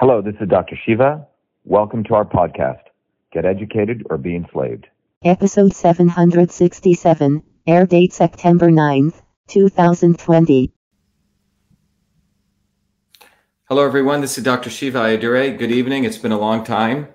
Hello, this is Dr. Shiva. Welcome to our podcast, Get Educated or Be Enslaved. Episode 767, air date September 9th, 2020. Hello, everyone. This is Dr. Shiva Ayyadurai. Good evening. It's been a long time.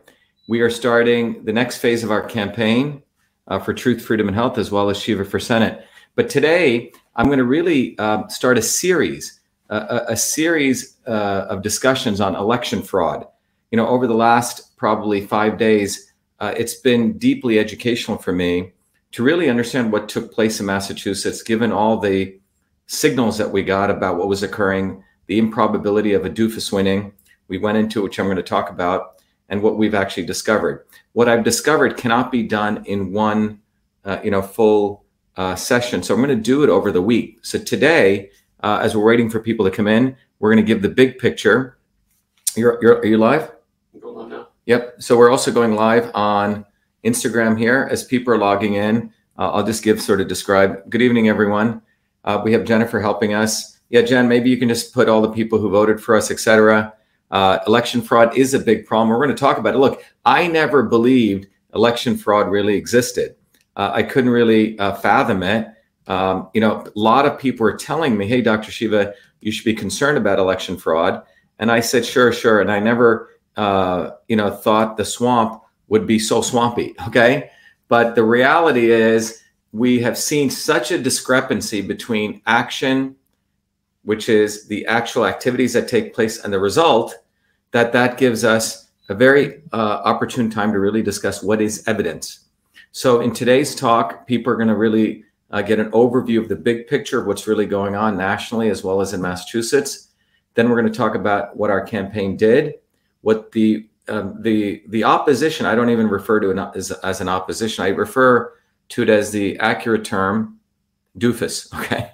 We are starting the next phase of our campaign uh, for truth, freedom, and health, as well as Shiva for Senate. But today, I'm going to really uh, start a series a, a series uh, of discussions on election fraud. You know, over the last probably five days, uh, it's been deeply educational for me to really understand what took place in Massachusetts, given all the signals that we got about what was occurring, the improbability of a doofus winning. We went into which I'm going to talk about, and what we've actually discovered. What I've discovered cannot be done in one, uh, you know, full uh, session. So I'm going to do it over the week. So today uh, as we're waiting for people to come in, we're going to give the big picture. You're, you're, are you live? Going on now. Yep. So we're also going live on Instagram here as people are logging in. Uh, I'll just give sort of describe. Good evening, everyone. Uh, we have Jennifer helping us. Yeah, Jen, maybe you can just put all the people who voted for us, etc. Uh, election fraud is a big problem. We're going to talk about it. Look, I never believed election fraud really existed. Uh, I couldn't really uh, fathom it um, you know, a lot of people are telling me, "Hey, Dr. Shiva, you should be concerned about election fraud." And I said, "Sure, sure." And I never, uh, you know, thought the swamp would be so swampy. Okay, but the reality is, we have seen such a discrepancy between action, which is the actual activities that take place, and the result, that that gives us a very uh, opportune time to really discuss what is evidence. So, in today's talk, people are going to really uh, get an overview of the big picture of what's really going on nationally as well as in Massachusetts. Then we're going to talk about what our campaign did, what the um, the the opposition. I don't even refer to it as, as an opposition. I refer to it as the accurate term, doofus. Okay,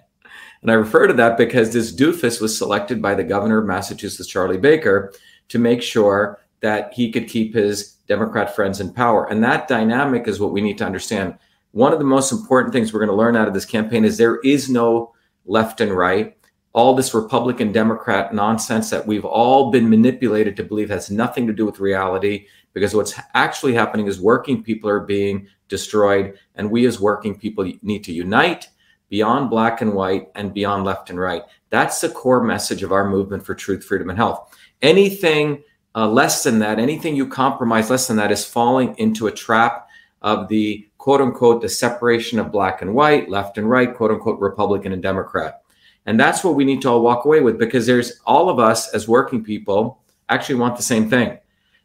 and I refer to that because this doofus was selected by the governor of Massachusetts, Charlie Baker, to make sure that he could keep his Democrat friends in power. And that dynamic is what we need to understand one of the most important things we're going to learn out of this campaign is there is no left and right. All this Republican Democrat nonsense that we've all been manipulated to believe has nothing to do with reality because what's actually happening is working people are being destroyed. And we as working people need to unite beyond black and white and beyond left and right. That's the core message of our movement for truth, freedom, and health. Anything uh, less than that, anything you compromise less than that is falling into a trap of the quote unquote the separation of black and white, left and right, quote unquote Republican and Democrat. And that's what we need to all walk away with because there's all of us as working people actually want the same thing.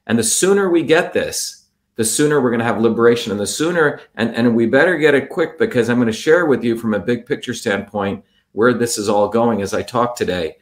And the sooner we get this, the sooner we're going to have liberation. And the sooner, and, and we better get it quick because I'm going to share with you from a big picture standpoint where this is all going as I talk today.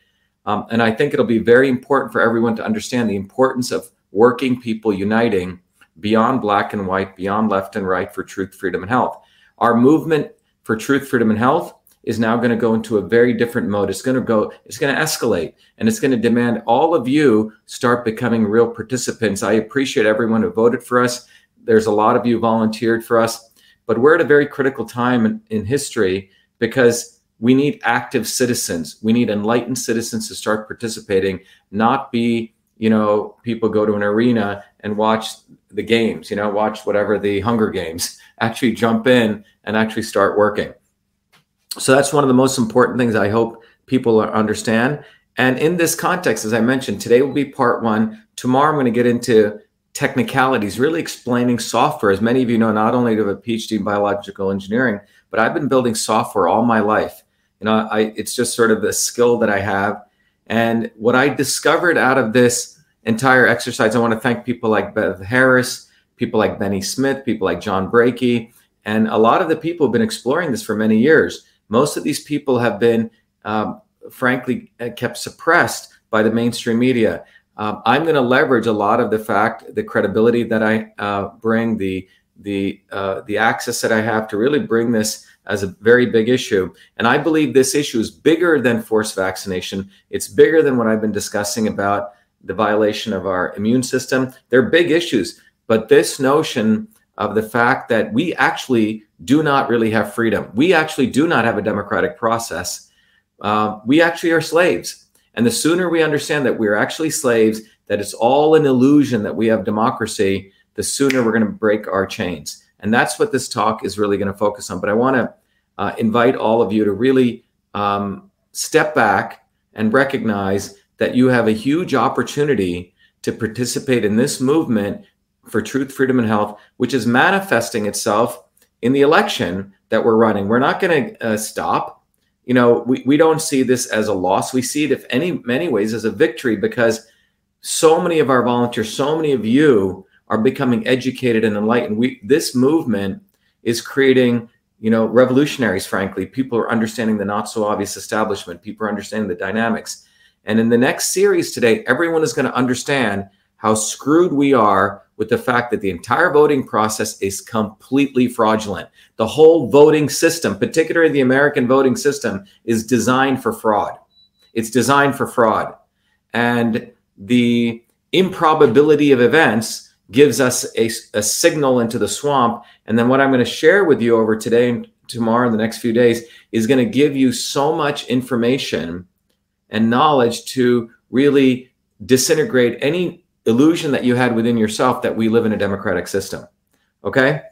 Um, and I think it'll be very important for everyone to understand the importance of working people uniting beyond black and white, beyond left and right for truth, freedom, and health. Our movement for truth, freedom, and health is now going to go into a very different mode. It's going to go, it's going to escalate, and it's going to demand all of you start becoming real participants. I appreciate everyone who voted for us. There's a lot of you volunteered for us, but we're at a very critical time in, in history because we need active citizens. We need enlightened citizens to start participating, not be, you know, people go to an arena and watch the games, you know, watch whatever the Hunger Games, actually jump in and actually start working. So that's one of the most important things I hope people understand. And in this context, as I mentioned, today will be part one. Tomorrow, I'm going to get into technicalities, really explaining software. As many of you know, not only do I have a PhD in biological engineering, but I've been building software all my life. You know, I, it's just sort of a skill that I have. And what I discovered out of this entire exercise. I want to thank people like Bev Harris, people like Benny Smith, people like John Brakey, and a lot of the people have been exploring this for many years. Most of these people have been, um, frankly, uh, kept suppressed by the mainstream media. Um, I'm going to leverage a lot of the fact, the credibility that I uh, bring, the the uh, the access that I have to really bring this as a very big issue. And I believe this issue is bigger than forced vaccination. It's bigger than what I've been discussing about the violation of our immune system. They're big issues. But this notion of the fact that we actually do not really have freedom, we actually do not have a democratic process, uh, we actually are slaves. And the sooner we understand that we're actually slaves that it's all an illusion that we have democracy, the sooner we're going to break our chains. And that's what this talk is really going to focus on. But I want to uh, invite all of you to really um, step back and recognize that you have a huge opportunity to participate in this movement for truth, freedom, and health, which is manifesting itself in the election that we're running. We're not going to uh, stop. You know, we, we don't see this as a loss. We see it, if any many ways, as a victory because so many of our volunteers, so many of you are becoming educated and enlightened. We this movement is creating, you know, revolutionaries. Frankly, people are understanding the not so obvious establishment. People are understanding the dynamics. And in the next series today, everyone is going to understand how screwed we are with the fact that the entire voting process is completely fraudulent. The whole voting system, particularly the American voting system, is designed for fraud. It's designed for fraud. And the improbability of events gives us a, a signal into the swamp. And then what I'm going to share with you over today and tomorrow and the next few days is going to give you so much information and knowledge to really disintegrate any illusion that you had within yourself that we live in a democratic system. Okay.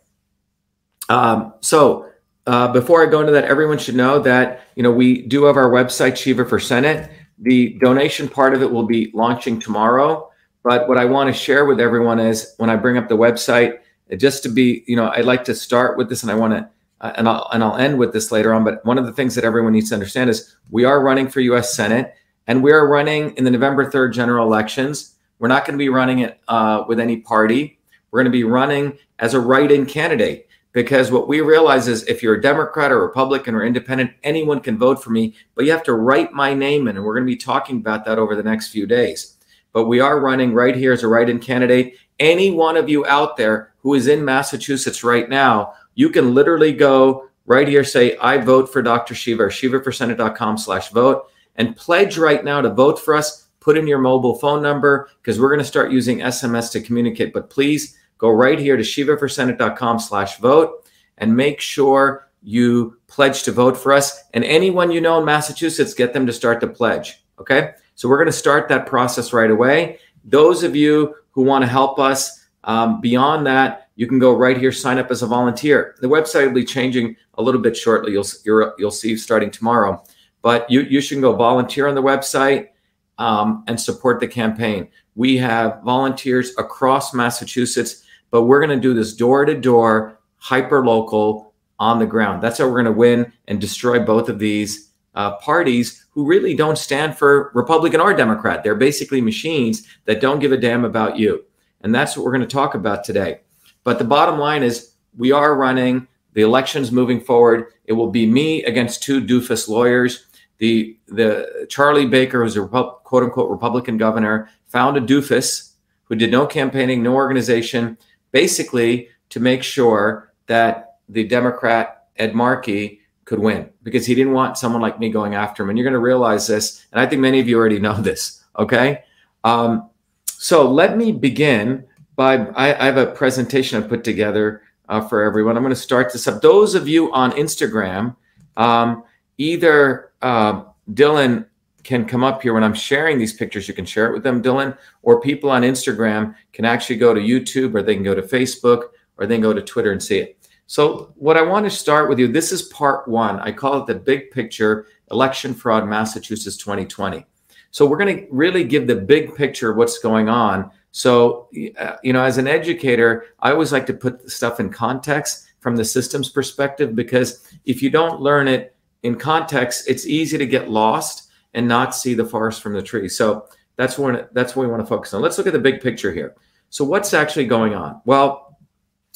Um, so uh, before I go into that, everyone should know that you know we do have our website Shiva for Senate. The donation part of it will be launching tomorrow. But what I want to share with everyone is when I bring up the website, just to be, you know, I'd like to start with this, and I want to, uh, and I'll and I'll end with this later on. But one of the things that everyone needs to understand is we are running for U.S. Senate, and we are running in the November third general elections. We're not going to be running it uh, with any party. We're going to be running as a write-in candidate because what we realize is if you're a Democrat or Republican or independent, anyone can vote for me, but you have to write my name in. And we're going to be talking about that over the next few days. But we are running right here as a write in candidate. Any one of you out there who is in Massachusetts right now, you can literally go right here, say, I vote for Dr. Shiva or shivaforsenate.com slash vote and pledge right now to vote for us. Put in your mobile phone number because we're going to start using SMS to communicate. But please go right here to shivaforsenate.com slash vote and make sure you pledge to vote for us. And anyone you know in Massachusetts, get them to start the pledge. Okay. So we're going to start that process right away. Those of you who want to help us um, beyond that, you can go right here, sign up as a volunteer. The website will be changing a little bit shortly. You'll you will see starting tomorrow, but you you should go volunteer on the website um, and support the campaign. We have volunteers across Massachusetts but we're going to do this door to door, hyper local on the ground. That's how we're going to win and destroy both of these uh, parties who really don't stand for Republican or Democrat. They're basically machines that don't give a damn about you. And that's what we're going to talk about today. But the bottom line is we are running the elections moving forward. It will be me against two doofus lawyers. The the Charlie Baker, who's a quote unquote Republican governor, found a doofus who did no campaigning, no organization, basically to make sure that the Democrat Ed Markey could win because he didn't want someone like me going after him. And you're going to realize this, and I think many of you already know this. Okay, um, so let me begin by I, I, have a presentation I put together uh, for everyone. I'm going to start this up. Those of you on Instagram, um, either uh, Dylan can come up here when I'm sharing these pictures. You can share it with them, Dylan, or people on Instagram can actually go to YouTube or they can go to Facebook or they can go to Twitter and see it. So, what I want to start with you this is part one. I call it the big picture election fraud Massachusetts 2020. So, we're going to really give the big picture of what's going on. So, uh, you know, as an educator, I always like to put stuff in context from the systems perspective because if you don't learn it in context, it's easy to get lost and not see the forest from the tree. So that's what that's what we want to focus on. Let's look at the big picture here. So what's actually going on? Well,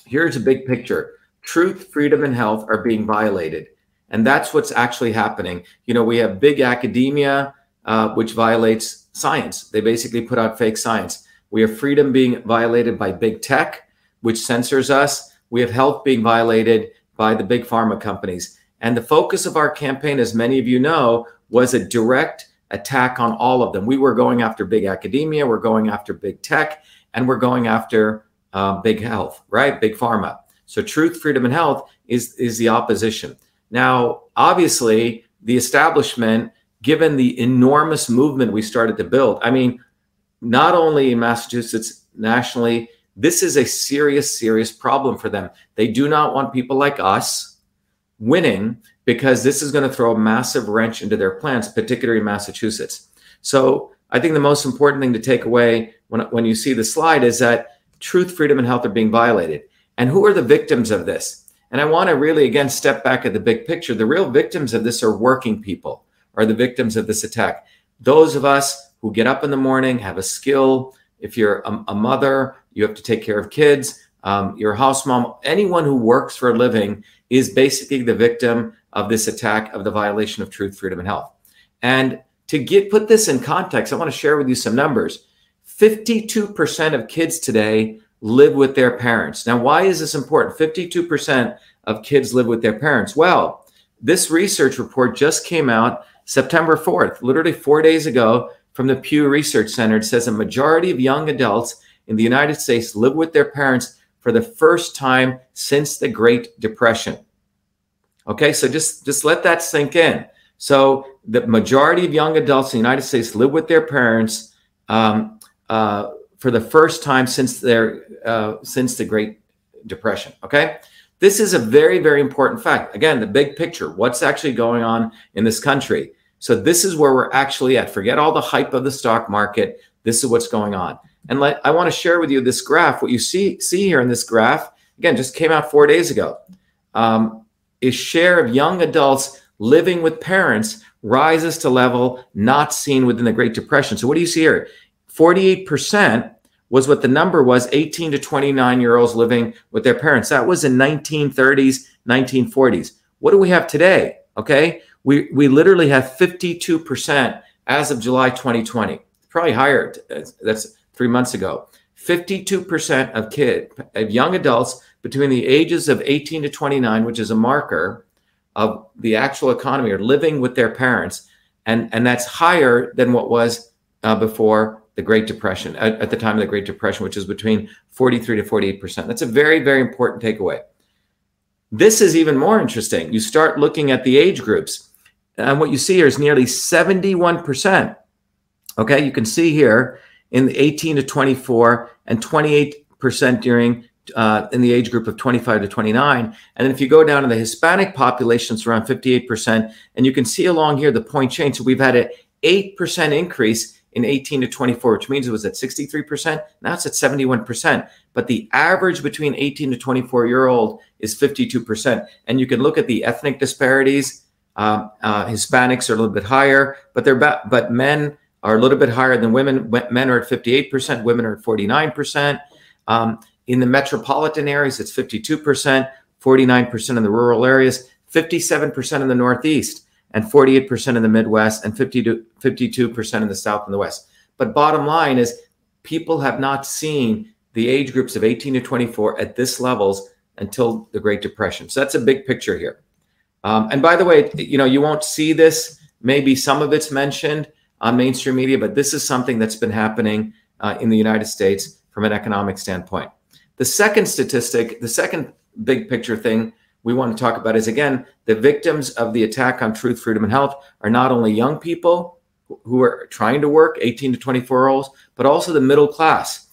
here's a big picture. Truth, freedom, and health are being violated, and that's what's actually happening. You know, we have big academia, uh, which violates science. They basically put out fake science. We have freedom being violated by big tech, which censors us. We have health being violated by the big pharma companies. And the focus of our campaign, as many of you know, was a direct attack on all of them. We were going after big academia, we're going after big tech, and we're going after uh, big health, right? Big pharma. So truth, freedom, and health is is the opposition. Now, obviously, the establishment, given the enormous movement we started to build, I mean, not only in Massachusetts, nationally, this is a serious, serious problem for them. They do not want people like us winning because this is going to throw a massive wrench into their plans, particularly in Massachusetts. So I think the most important thing to take away when, when you see the slide is that truth, freedom, and health are being violated. And who are the victims of this? And I want to really, again, step back at the big picture. The real victims of this are working people, are the victims of this attack. Those of us who get up in the morning, have a skill. If you're a, a mother, you have to take care of kids. Um, you're house mom. Anyone who works for a living is basically the victim of this attack of the violation of truth, freedom, and health. And to get put this in context, I want to share with you some numbers. 52% of kids today live with their parents. Now, why is this important? 52% of kids live with their parents. Well, this research report just came out September 4th, literally four days ago, from the Pew Research Center. It says a majority of young adults in the United States live with their parents for the first time since the Great Depression. Okay, so just, just let that sink in. So the majority of young adults in the United States live with their parents um, uh, for the first time since their uh, since the Great Depression. Okay, this is a very very important fact. Again, the big picture. What's actually going on in this country? So this is where we're actually at. Forget all the hype of the stock market. This is what's going on. And let, I want to share with you this graph. What you see see here in this graph, again, just came out four days ago, um, is share of young adults living with parents rises to level not seen within the Great Depression. So what do you see here? 48% was what the number was 18 to 29 year olds living with their parents. That was in 1930s, 1940s. What do we have today? Okay we we literally have 52% as of July 2020. Probably higher. That's three months ago. 52% of kid of young adults between the ages of 18 to 29, which is a marker of the actual economy, are living with their parents, and and that's higher than what was uh, before the Great Depression at, at the time of the Great Depression, which is between 43 to 48 percent. That's a very very important takeaway. This is even more interesting. You start looking at the age groups. And what you see here is nearly 71%. Okay, you can see here in the 18 to 24 and 28% during uh, in the age group of 25 to 29. And then if you go down to the Hispanic population, it's around 58%. And you can see along here the point change. So we've had an 8% increase in 18 to 24, which means it was at 63%. Now it's at 71%. But the average between 18 to 24 year old is 52%. And you can look at the ethnic disparities um, uh, Hispanics are a little bit higher, but they're ba- but men are a little bit higher than women. Men are at 58%, women are at 49%. Um, in the metropolitan areas, it's 52%, 49% in the rural areas, 57% in the Northeast, and 48% in the Midwest, and 52, 52% in the South and the West. But bottom line is, people have not seen the age groups of 18 to 24 at this levels until the Great Depression. So that's a big picture here. Um, and by the way, you know, you won't see this. Maybe some of it's mentioned on mainstream media, but this is something that's been happening uh, in the United States from an economic standpoint. The second statistic, the second big picture thing we want to talk about is again, the victims of the attack on truth, freedom, and health are not only young people who are trying to work, 18 to 24 year olds, but also the middle class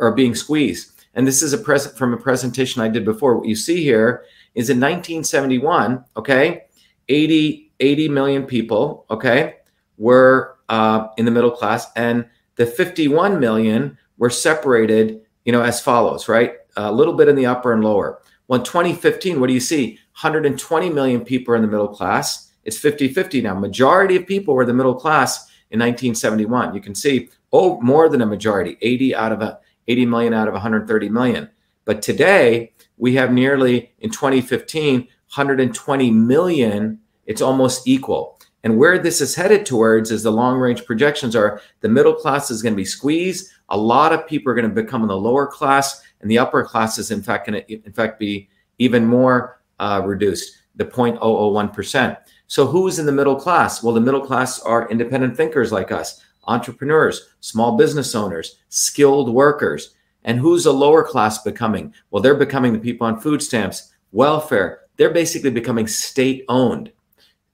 are being squeezed. And this is a present from a presentation I did before. What you see here is in 1971, okay, 80, 80 million people, okay, were uh, in the middle class, and the 51 million were separated, you know, as follows, right? A little bit in the upper and lower. Well, in 2015, what do you see? 120 million people are in the middle class. It's 50 50 now. Majority of people were the middle class in 1971. You can see, oh, more than a majority, 80 out of a 80 million out of 130 million. But today, we have nearly in 2015 120 million it's almost equal and where this is headed towards is the long range projections are the middle class is going to be squeezed a lot of people are going to become in the lower class and the upper class is in fact going to in fact be even more uh, reduced the 0.001% so who's in the middle class well the middle class are independent thinkers like us entrepreneurs small business owners skilled workers and who's a lower class becoming? Well, they're becoming the people on food stamps, welfare. They're basically becoming state owned.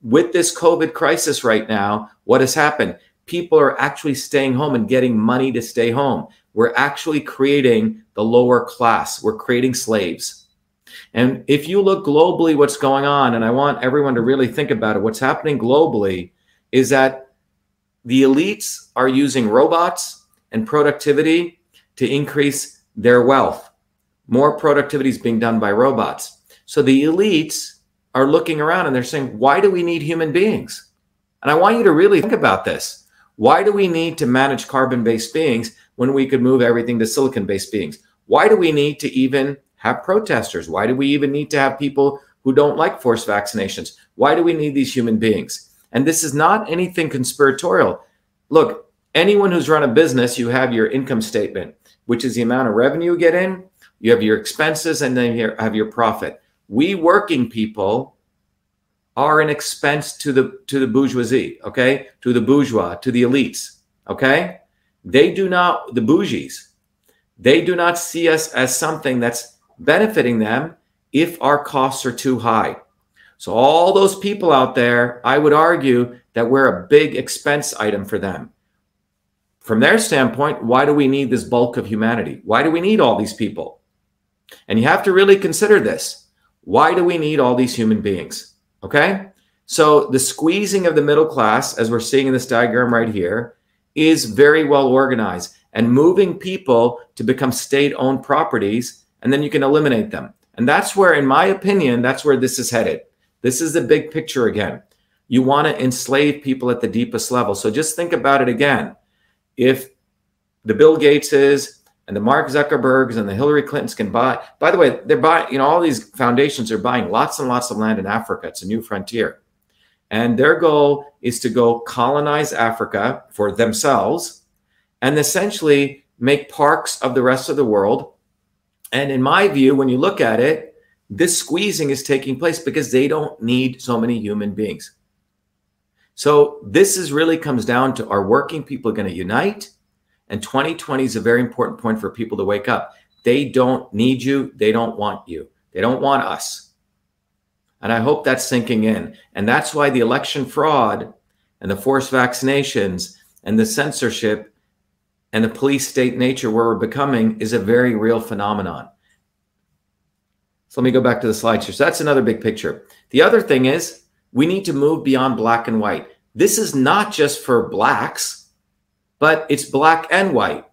With this COVID crisis right now, what has happened? people are actually staying home and getting money to stay home. We're actually creating the lower class. We're creating slaves. And if you look globally, what's going on, and I want everyone to really think about it, what's happening globally is that the elites are using robots and productivity to increase their wealth. More productivity is being done by robots. So the elites are looking around and they're saying, why do we need human beings? And I want you to really think about this. Why do we need to manage carbon based beings when we could move everything to silicon based beings? Why do we need to even have protesters? Why do we even need to have people who don't like forced vaccinations? Why do we need these human beings? And this is not anything conspiratorial. Look, anyone who's run a business, you have your income statement, which is the amount of revenue you get in, you have your expenses, and then you have your profit. We working people are an expense to the to the bourgeoisie, okay? To the bourgeois, to the elites, okay? They do not the bougies. They do not see us as something that's benefiting them if our costs are too high. So all those people out there, I would argue that we're a big expense item for them. From their standpoint, why do we need this bulk of humanity? Why do we need all these people? And you have to really consider this. Why do we need all these human beings? Okay? So the squeezing of the middle class, as we're seeing in this diagram right here, is very well organized and moving people to become state owned properties, and then you can eliminate them. And that's where, in my opinion, that's where this is headed. This is the big picture again. You want to enslave people at the deepest level. So just think about it again. If the Bill Gateses and the Mark Zuckerbergs and the Hillary Clintons can buy, by the way, they're buying, you know, all these foundations are buying lots and lots of land in Africa. It's a new frontier. And their goal is to go colonize Africa for themselves and essentially make parks of the rest of the world. And in my view, when you look at it, this squeezing is taking place because they don't need so many human beings. So this is really comes down to are working people going to unite. And 2020 is a very important point for people to wake up. They don't need you. They don't want you. They don't want us. And I hope that's sinking in. And that's why the election fraud and the forced vaccinations and the censorship and the police state nature where we're becoming is a very real phenomenon. So let me go back to the slides here. So that's another big picture. The other thing is we need to move beyond black and white. This is not just for blacks, but it's black and white.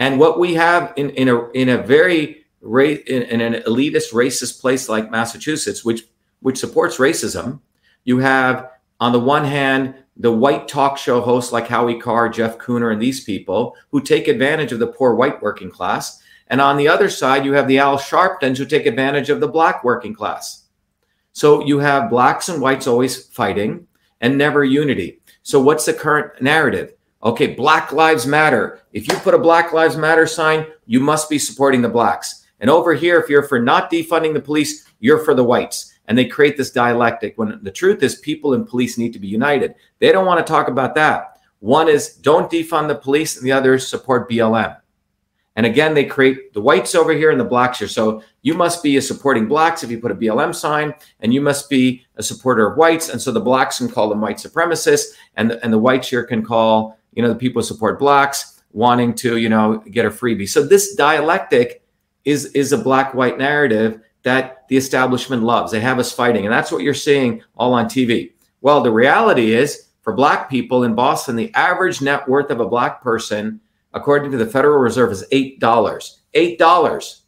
And what we have in, in a in a very in, in an elitist racist place like Massachusetts, which which supports racism. You have, on the one hand, the white talk show hosts like Howie Carr, Jeff Kuhner, and these people who take advantage of the poor white working class. And on the other side, you have the Al Sharptons who take advantage of the black working class. So you have blacks and whites always fighting and never unity. So what's the current narrative? Okay, Black Lives Matter. If you put a Black Lives Matter sign, you must be supporting the blacks. And over here, if you're for not defunding the police, you're for the whites and they create this dialectic when the truth is people and police need to be united. They don't want to talk about that. One is don't defund the police, and the other is support BLM. And again, they create the whites over here and the blacks here. So you must be a supporting blacks if you put a BLM sign, and you must be a supporter of whites. And so the blacks can call them white supremacists, and the, and the whites here can call you know the people who support blacks wanting to you know get a freebie. So this dialectic is is a black white narrative that the establishment loves. They have us fighting. And that's what you're seeing all on TV. Well, the reality is for black people in Boston, the average net worth of a black person, according to the Federal Reserve, is $8. $8.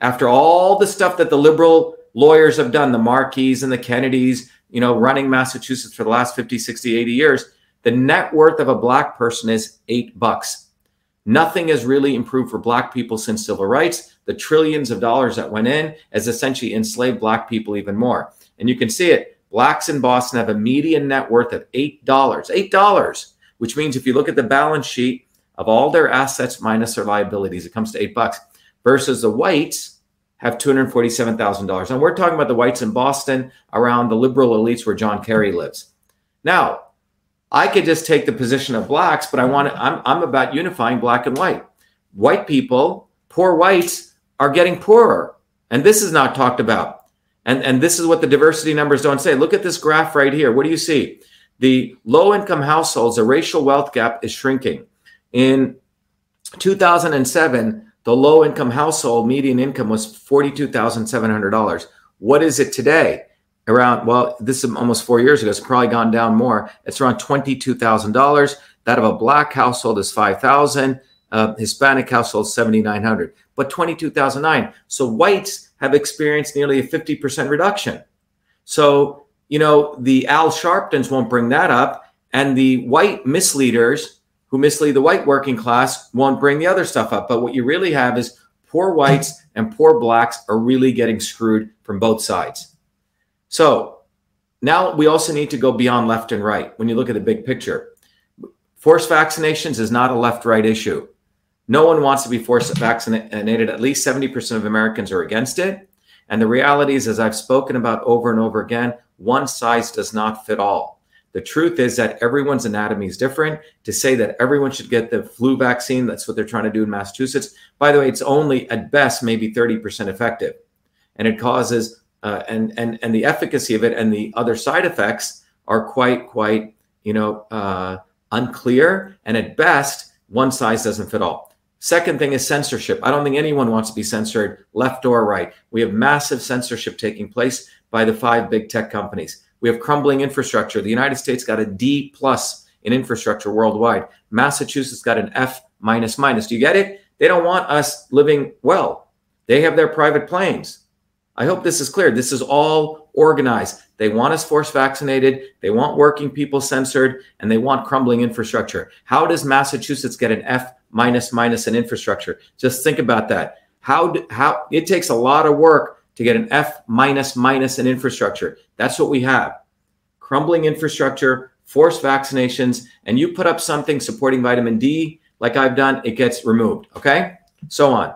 After all the stuff that the liberal lawyers have done, the Markeys and the Kennedys, you know, running Massachusetts for the last 50, 60, 80 years, the net worth of a black person is eight bucks. Nothing has really improved for black people since civil rights the trillions of dollars that went in has essentially enslaved black people even more. And you can see it. Blacks in Boston have a median net worth of $8. $8, which means if you look at the balance sheet of all their assets minus their liabilities, it comes to eight bucks versus the whites have $247,000. And we're talking about the whites in Boston around the liberal elites where John Kerry lives. Now, I could just take the position of blacks, but I want to, I'm, I'm about unifying black and white. White people, poor whites, are getting poorer. And this is not talked about. And, and this is what the diversity numbers don't say. Look at this graph right here. What do you see? the low income households, the racial wealth gap is shrinking. In 2007, the low income household median income was $42,700. What is it today? Around, well, this is almost four years ago. It's probably gone down more. It's around $22,000. That of a black household is 5,000. Uh, Hispanic households 7,900, but 22,009. So whites have experienced nearly a 50% reduction. So you know, the Al Sharptons won't bring that up, and the white misleaders who mislead the white working class won't bring the other stuff up. But what you really have is poor whites and poor blacks are really getting screwed from both sides. So now we also need to go beyond left and right when you look at the big picture. Forced vaccinations is not a left right issue. No one wants to be forced vaccinated. At least 70% of Americans are against it. And the reality is, as I've spoken about over and over again, one size does not fit all. The truth is that everyone's anatomy is different. To say that everyone should get the flu vaccine, that's what they're trying to do in Massachusetts. By the way, it's only at best maybe 30% effective. And it causes, uh, and, and, and the efficacy of it and the other side effects are quite, quite, you know, uh, unclear. And at best, one size doesn't fit all. Second thing is censorship. I don't think anyone wants to be censored left or right. We have massive censorship taking place by the five big tech companies. We have crumbling infrastructure. The United States got a D plus in infrastructure worldwide. Massachusetts got an F minus minus. Do you get it? They don't want us living well. They have their private planes. I hope this is clear. This is all organized. They want us force vaccinated. They want working people censored, and they want crumbling infrastructure. How does Massachusetts get an F minus minus in infrastructure? Just think about that. How how it takes a lot of work to get an F minus minus in infrastructure. That's what we have. Crumbling infrastructure, forced vaccinations, and you put up something supporting vitamin D, like I've done, it gets removed. Okay? So on.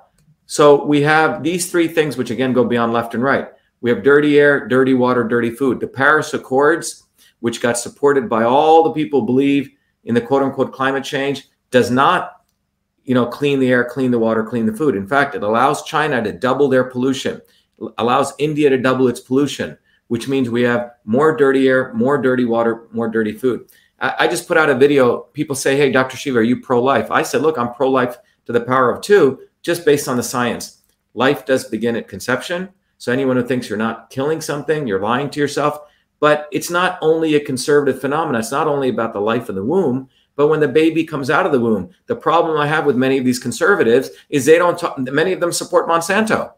So we have these three things, which again go beyond left and right. We have dirty air, dirty water, dirty food. The Paris Accords, which got supported by all the people believe in the quote unquote climate change, does not, you know, clean the air, clean the water, clean the food. In fact, it allows China to double their pollution allows India to double its pollution, which means we have more dirty air, more dirty water, more dirty food. I, I just put out a video. People say, Hey, Dr. Shiva, are you pro life? I said, Look, I'm pro life to the power of two, just based on the science. Life does begin at conception. So anyone who thinks you're not killing something, you're lying to yourself. But it's not only a conservative phenomenon. It's not only about the life of the womb, but when the baby comes out of the womb. The problem I have with many of these conservatives is they don't talk, many of them support Monsanto,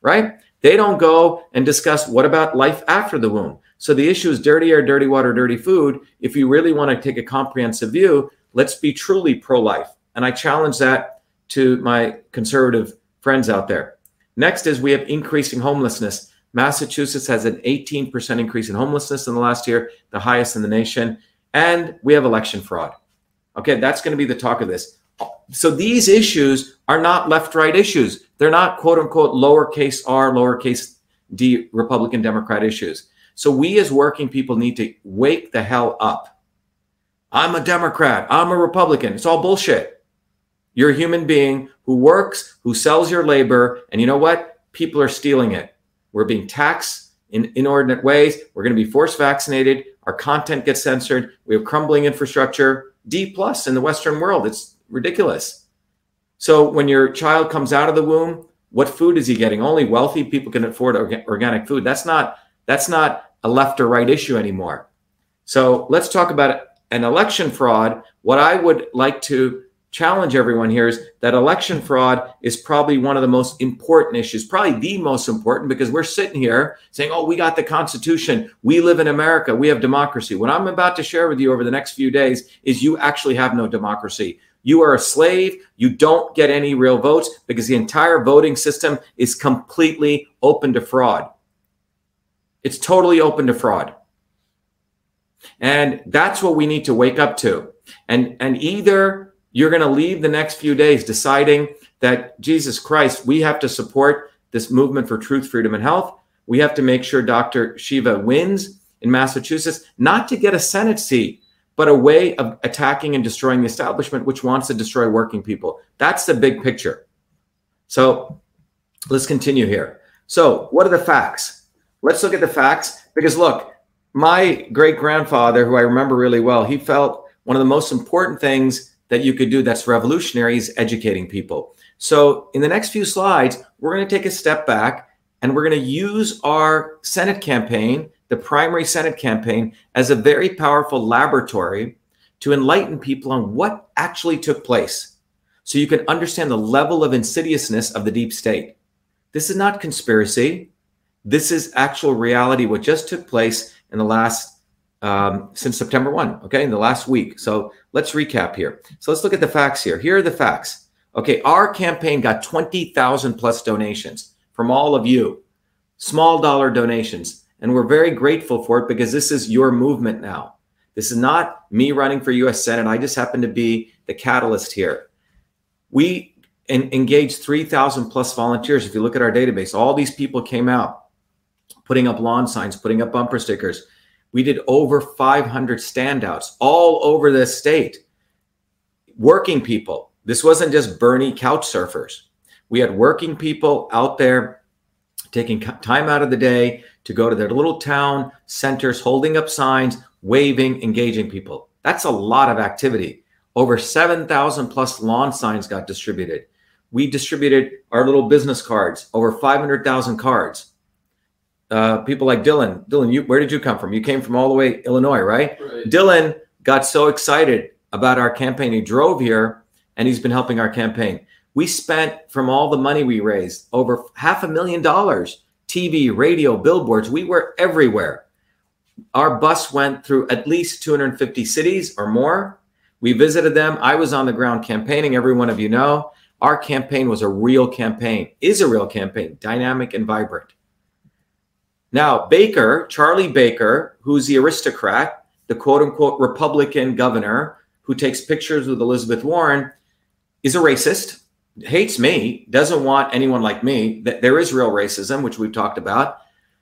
right? They don't go and discuss what about life after the womb. So the issue is dirty air, dirty water, dirty food. If you really want to take a comprehensive view, let's be truly pro life. And I challenge that to my conservative friends out there. Next is we have increasing homelessness. Massachusetts has an 18% increase in homelessness in the last year, the highest in the nation. And we have election fraud. Okay, that's going to be the talk of this. So these issues are not left right issues. They're not quote unquote lowercase r, lowercase d Republican Democrat issues. So we as working people need to wake the hell up. I'm a Democrat. I'm a Republican. It's all bullshit. You're a human being who works, who sells your labor. And you know what? People are stealing it. We're being taxed in inordinate ways. We're going to be forced vaccinated. Our content gets censored. We have crumbling infrastructure. D plus in the Western world. It's ridiculous. So when your child comes out of the womb, what food is he getting? Only wealthy people can afford organic food. That's not that's not a left or right issue anymore. So let's talk about an election fraud. What I would like to challenge everyone here is that election fraud is probably one of the most important issues, probably the most important, because we're sitting here saying, oh, we got the Constitution. We live in America. We have democracy. What I'm about to share with you over the next few days is you actually have no democracy. You are a slave. You don't get any real votes because the entire voting system is completely open to fraud. It's totally open to fraud. And that's what we need to wake up to. And, and either you're going to leave the next few days deciding that Jesus Christ, we have to support this movement for truth, freedom, and health. We have to make sure Dr. Shiva wins in Massachusetts, not to get a Senate seat, but a way of attacking and destroying the establishment, which wants to destroy working people. That's the big picture. So let's continue here. So, what are the facts? Let's look at the facts because look, my great grandfather, who I remember really well, he felt one of the most important things that you could do that's revolutionary is educating people. So, in the next few slides, we're going to take a step back and we're going to use our Senate campaign, the primary Senate campaign, as a very powerful laboratory to enlighten people on what actually took place so you can understand the level of insidiousness of the deep state. This is not conspiracy. This is actual reality, what just took place in the last, um, since September 1, okay, in the last week. So let's recap here. So let's look at the facts here. Here are the facts. Okay, our campaign got 20,000 plus donations from all of you, small dollar donations. And we're very grateful for it because this is your movement now. This is not me running for US Senate. I just happen to be the catalyst here. We en- engaged 3,000 plus volunteers. If you look at our database, all these people came out putting up lawn signs, putting up bumper stickers. We did over 500 standouts all over the state. Working people. This wasn't just Bernie couch surfers. We had working people out there taking time out of the day to go to their little town centers, holding up signs, waving, engaging people. That's a lot of activity. Over 7,000 plus lawn signs got distributed. We distributed our little business cards, over 500,000 cards. Uh, people like Dylan, Dylan, you, where did you come from? You came from all the way Illinois, right? right? Dylan got so excited about our campaign. He drove here and he's been helping our campaign. We spent from all the money we raised over half a million dollars TV, radio, billboards. We were everywhere. Our bus went through at least 250 cities or more. We visited them. I was on the ground campaigning. Every one of you know our campaign was a real campaign, is a real campaign, dynamic and vibrant. Now, Baker, Charlie Baker, who's the aristocrat, the quote unquote Republican governor who takes pictures with Elizabeth Warren, is a racist hates me, doesn't want anyone like me. There is real racism, which we've talked about.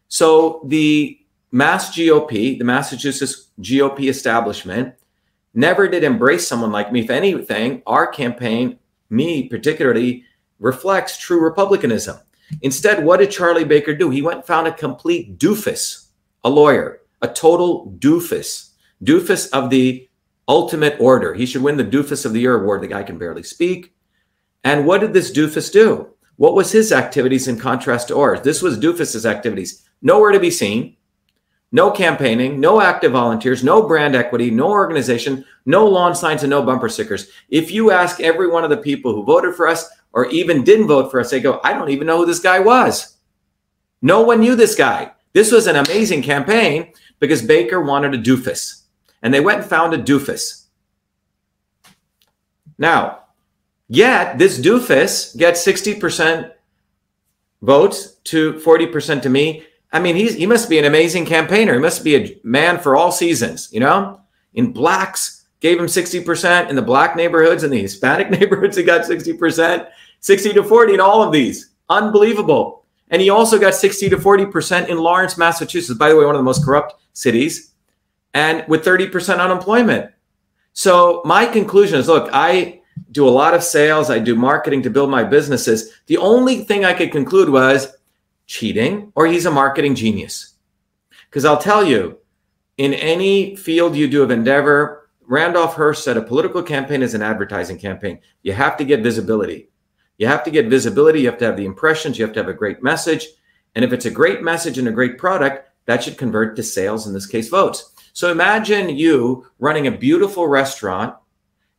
So the Mass GOP, the Massachusetts GOP establishment, never did embrace someone like me. If anything, our campaign, me particularly, reflects true republicanism. Instead, what did Charlie Baker do? He went and found a complete doofus, a lawyer, a total doofus, doofus of the ultimate order. He should win the doofus of the year award. The guy can barely speak. And what did this doofus do? What was his activities in contrast to ours? This was doofus's activities. Nowhere to be seen, no campaigning, no active volunteers, no brand equity, no organization, no lawn signs, and no bumper stickers. If you ask every one of the people who voted for us or even didn't vote for us, they go, I don't even know who this guy was. No one knew this guy. This was an amazing campaign because Baker wanted a doofus. And they went and found a doofus. Now, Yet this doofus gets 60% votes to 40% to me. I mean, he's he must be an amazing campaigner. He must be a man for all seasons, you know? In blacks, gave him 60%. In the black neighborhoods, and the Hispanic neighborhoods, he got 60%, 60 to 40 in all of these. Unbelievable. And he also got 60 to 40% in Lawrence, Massachusetts, by the way, one of the most corrupt cities, and with 30% unemployment. So my conclusion is look, I do a lot of sales, I do marketing to build my businesses. The only thing I could conclude was cheating or he's a marketing genius. Because I'll tell you, in any field you do of endeavor, Randolph Hearst said a political campaign is an advertising campaign. You have to get visibility. You have to get visibility. You have to have the impressions. You have to have a great message. And if it's a great message and a great product, that should convert to sales, in this case, votes. So imagine you running a beautiful restaurant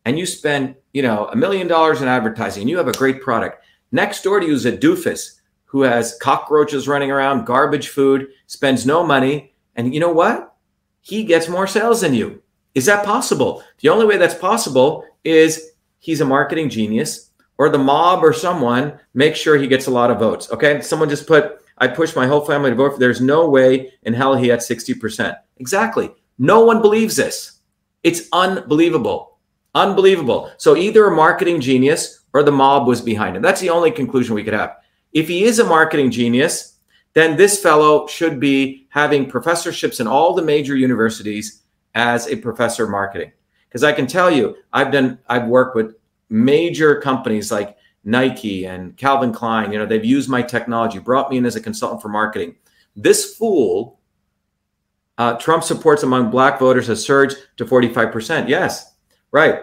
and you spend, you know, a million dollars in advertising and you have a great product. Next door to you is a doofus who has cockroaches running around, garbage food, spends no money. And you know what? He gets more sales than you. Is that possible? The only way that's possible is he's a marketing genius or the mob or someone makes sure he gets a lot of votes. Okay. Someone just put, I pushed my whole family to vote. There's no way in hell he had 60%. Exactly. No one believes this. It's unbelievable. Unbelievable. So either a marketing genius or the mob was behind him. That's the only conclusion we could have. If he is a marketing genius, then this fellow should be having professorships in all the major universities as a professor of marketing. Because I can tell you, I've done, I've worked with major companies like Nike and Calvin Klein. You know, they've used my technology, brought me in as a consultant for marketing. This fool Uh, Trump supports among black voters has surged to 45%. Yes, right.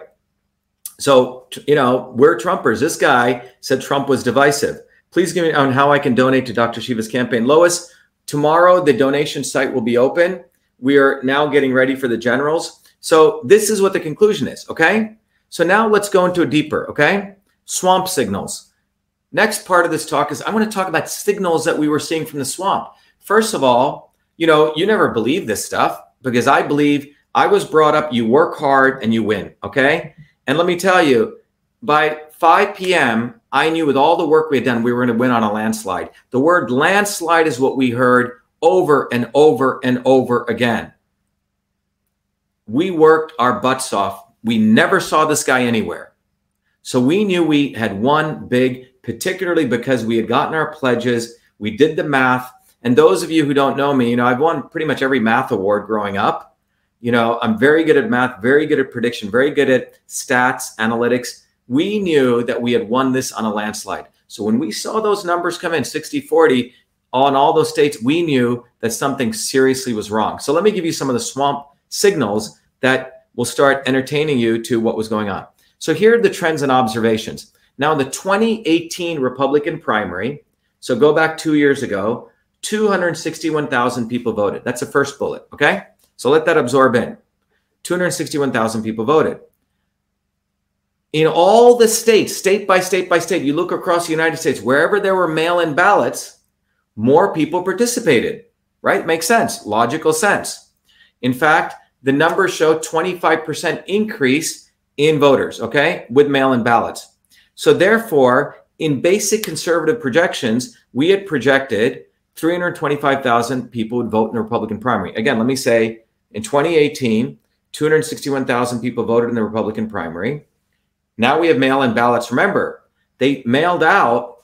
So, you know, we're Trumpers. This guy said Trump was divisive. Please give me on how I can donate to Dr. Shiva's campaign. Lois, tomorrow the donation site will be open. We are now getting ready for the generals. So, this is what the conclusion is. Okay. So, now let's go into a deeper. Okay. Swamp signals. Next part of this talk is I want to talk about signals that we were seeing from the swamp. First of all, you know, you never believe this stuff because I believe I was brought up you work hard and you win. Okay. And let me tell you, by 5 p.m., I knew with all the work we had done, we were going to win on a landslide. The word landslide is what we heard over and over and over again. We worked our butts off. We never saw this guy anywhere. So we knew we had won big, particularly because we had gotten our pledges. We did the math. And those of you who don't know me, you know, I've won pretty much every math award growing up. You know, I'm very good at math, very good at prediction, very good at stats, analytics. We knew that we had won this on a landslide. So when we saw those numbers come in 60 40 on all those states, we knew that something seriously was wrong. So let me give you some of the swamp signals that will start entertaining you to what was going on. So here are the trends and observations. Now, in the 2018 Republican primary, so go back two years ago, 261,000 people voted. That's the first bullet. Okay. So let that absorb in. 261,000 people voted. In all the states, state by state by state, you look across the United States, wherever there were mail in ballots, more people participated, right? Makes sense, logical sense. In fact, the numbers show 25% increase in voters, okay, with mail in ballots. So, therefore, in basic conservative projections, we had projected 325,000 people would vote in the Republican primary. Again, let me say in 2018, 261,000 people voted in the Republican primary. Now we have mail in ballots. Remember, they mailed out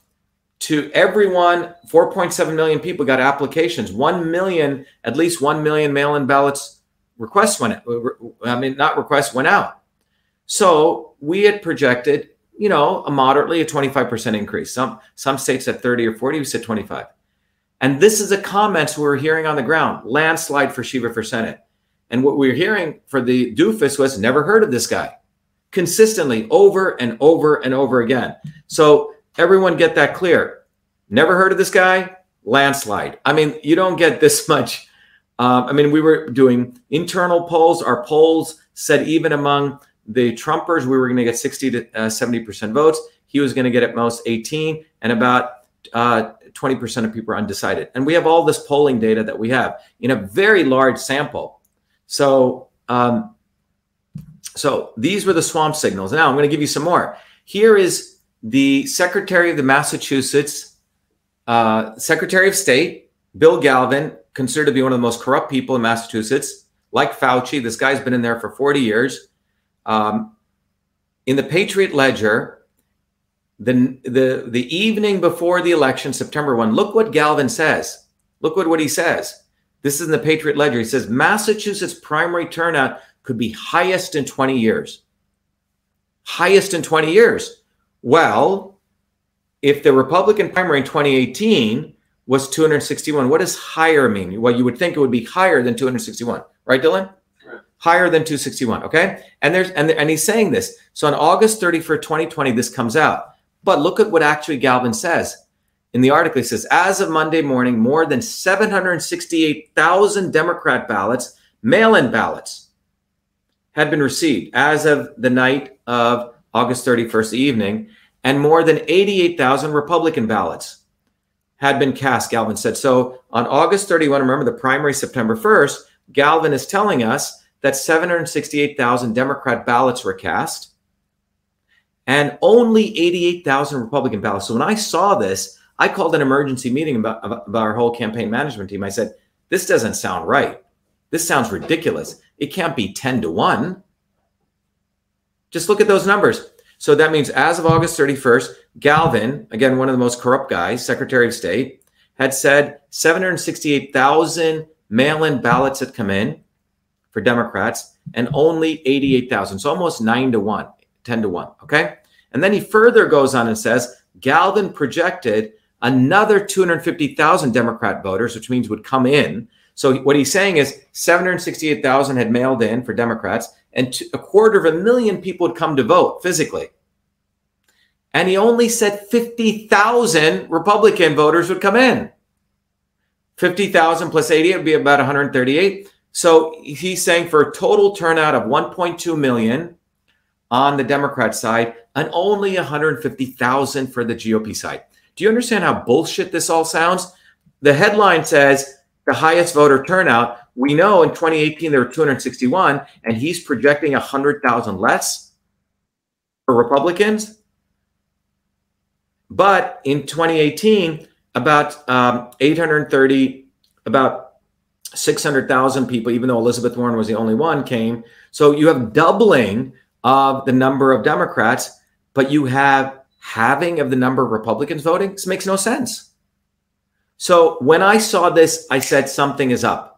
to everyone, 4.7 million people got applications. 1 million, at least 1 million mail in ballots requests went, uh, I mean, not requests went out. So we had projected, you know, a moderately a 25% increase. Some some states at 30 or 40, we said 25. And this is the comments we were hearing on the ground landslide for Shiva for Senate. And what we were hearing for the doofus was never heard of this guy consistently over and over and over again. So everyone get that clear. Never heard of this guy? Landslide. I mean, you don't get this much. Um, I mean, we were doing internal polls. Our polls said even among the Trumpers, we were going to get 60 to uh, 70% votes. He was going to get at most 18 and about uh, 20% of people are undecided. And we have all this polling data that we have in a very large sample. So, um, so these were the swamp signals. Now I'm going to give you some more. Here is the Secretary of the Massachusetts uh, Secretary of State, Bill Galvin, considered to be one of the most corrupt people in Massachusetts. Like Fauci, this guy's been in there for 40 years. Um, in the Patriot Ledger, the, the, the evening before the election, September 1, look what Galvin says. Look what, what he says. This is in the Patriot Ledger. He says Massachusetts primary turnout could be highest in 20 years. Highest in 20 years. Well, if the Republican primary in 2018 was 261, what does higher mean? Well, you would think it would be higher than 261, right, Dylan? Higher than 261. Okay. And there's and, and he's saying this. So on August 31st, 2020, this comes out. But look at what actually Galvin says. In the article, he says, as of Monday morning, more than 768,000 Democrat ballots, mail in ballots, had been received as of the night of August 31st evening, and more than 88,000 Republican ballots had been cast, Galvin said. So on August 31, remember the primary September 1st, Galvin is telling us that 768,000 Democrat ballots were cast and only 88,000 Republican ballots. So when I saw this, I called an emergency meeting about, about our whole campaign management team. I said, this doesn't sound right. This sounds ridiculous. It can't be 10 to 1. Just look at those numbers. So that means as of August 31st, Galvin, again, one of the most corrupt guys, Secretary of State, had said 768,000 mail in ballots had come in for Democrats and only 88,000. So almost 9 to 1. 10 to 1. Okay. And then he further goes on and says Galvin projected another 250,000 Democrat voters, which means would come in. So what he's saying is 768,000 had mailed in for Democrats, and a quarter of a million people would come to vote physically. And he only said 50,000 Republican voters would come in. 50,000 plus 80 would be about 138. So he's saying for a total turnout of 1.2 million on the Democrat side and only 150,000 for the GOP side. Do you understand how bullshit this all sounds? The headline says the highest voter turnout. We know in 2018 there were 261, and he's projecting 100,000 less for Republicans. But in 2018, about um, 830, about 600,000 people, even though Elizabeth Warren was the only one, came. So you have doubling of the number of Democrats, but you have halving of the number of Republicans voting. This makes no sense. So when I saw this, I said something is up.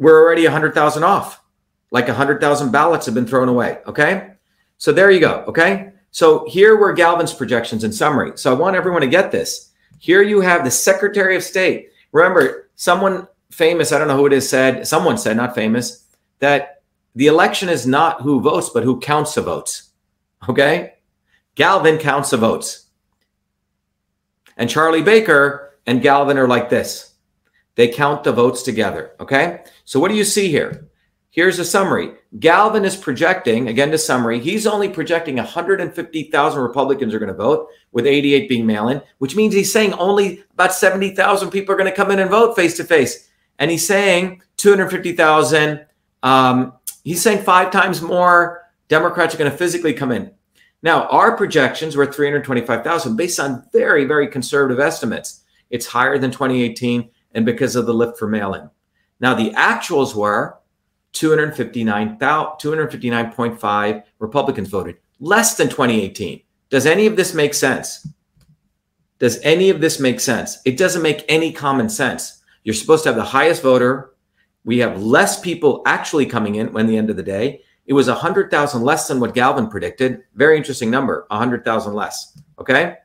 We're already 100,000 off. Like 100,000 ballots have been thrown away. Okay. So there you go. Okay. So here were Galvin's projections in summary. So I want everyone to get this. Here you have the Secretary of State. Remember, someone famous, I don't know who it is, said, someone said, not famous, that the election is not who votes, but who counts the votes. Okay? Galvin counts the votes. And Charlie Baker and Galvin are like this. They count the votes together. Okay? So what do you see here? Here's a summary. Galvin is projecting, again, the summary, he's only projecting 150,000 Republicans are going to vote, with 88 being mail in, which means he's saying only about 70,000 people are going to come in and vote face to face. And he's saying 250,000, um, he's saying five times more Democrats are going to physically come in. Now, our projections were 325,000 based on very, very conservative estimates. It's higher than 2018 and because of the lift for mail in. Now, the actuals were 259.5 Republicans voted, less than 2018. Does any of this make sense? Does any of this make sense? It doesn't make any common sense. You're supposed to have the highest voter. We have less people actually coming in when the end of the day. It was 100,000 less than what Galvin predicted. Very interesting number, 100,000 less. Okay.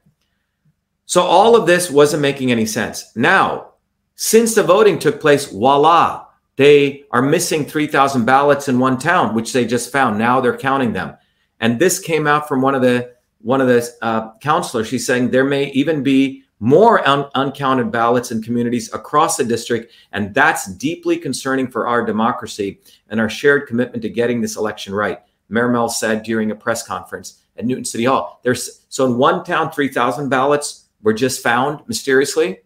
So all of this wasn't making any sense. Now, since the voting took place, voila, they are missing 3,000 ballots in one town, which they just found. Now they're counting them. And this came out from one of the one of the uh, counselors. She's saying there may even be more un- uncounted ballots in communities across the district. And that's deeply concerning for our democracy and our shared commitment to getting this election right. Mel said during a press conference at Newton City Hall. There's so in one town, 3,000 ballots were just found mysteriously.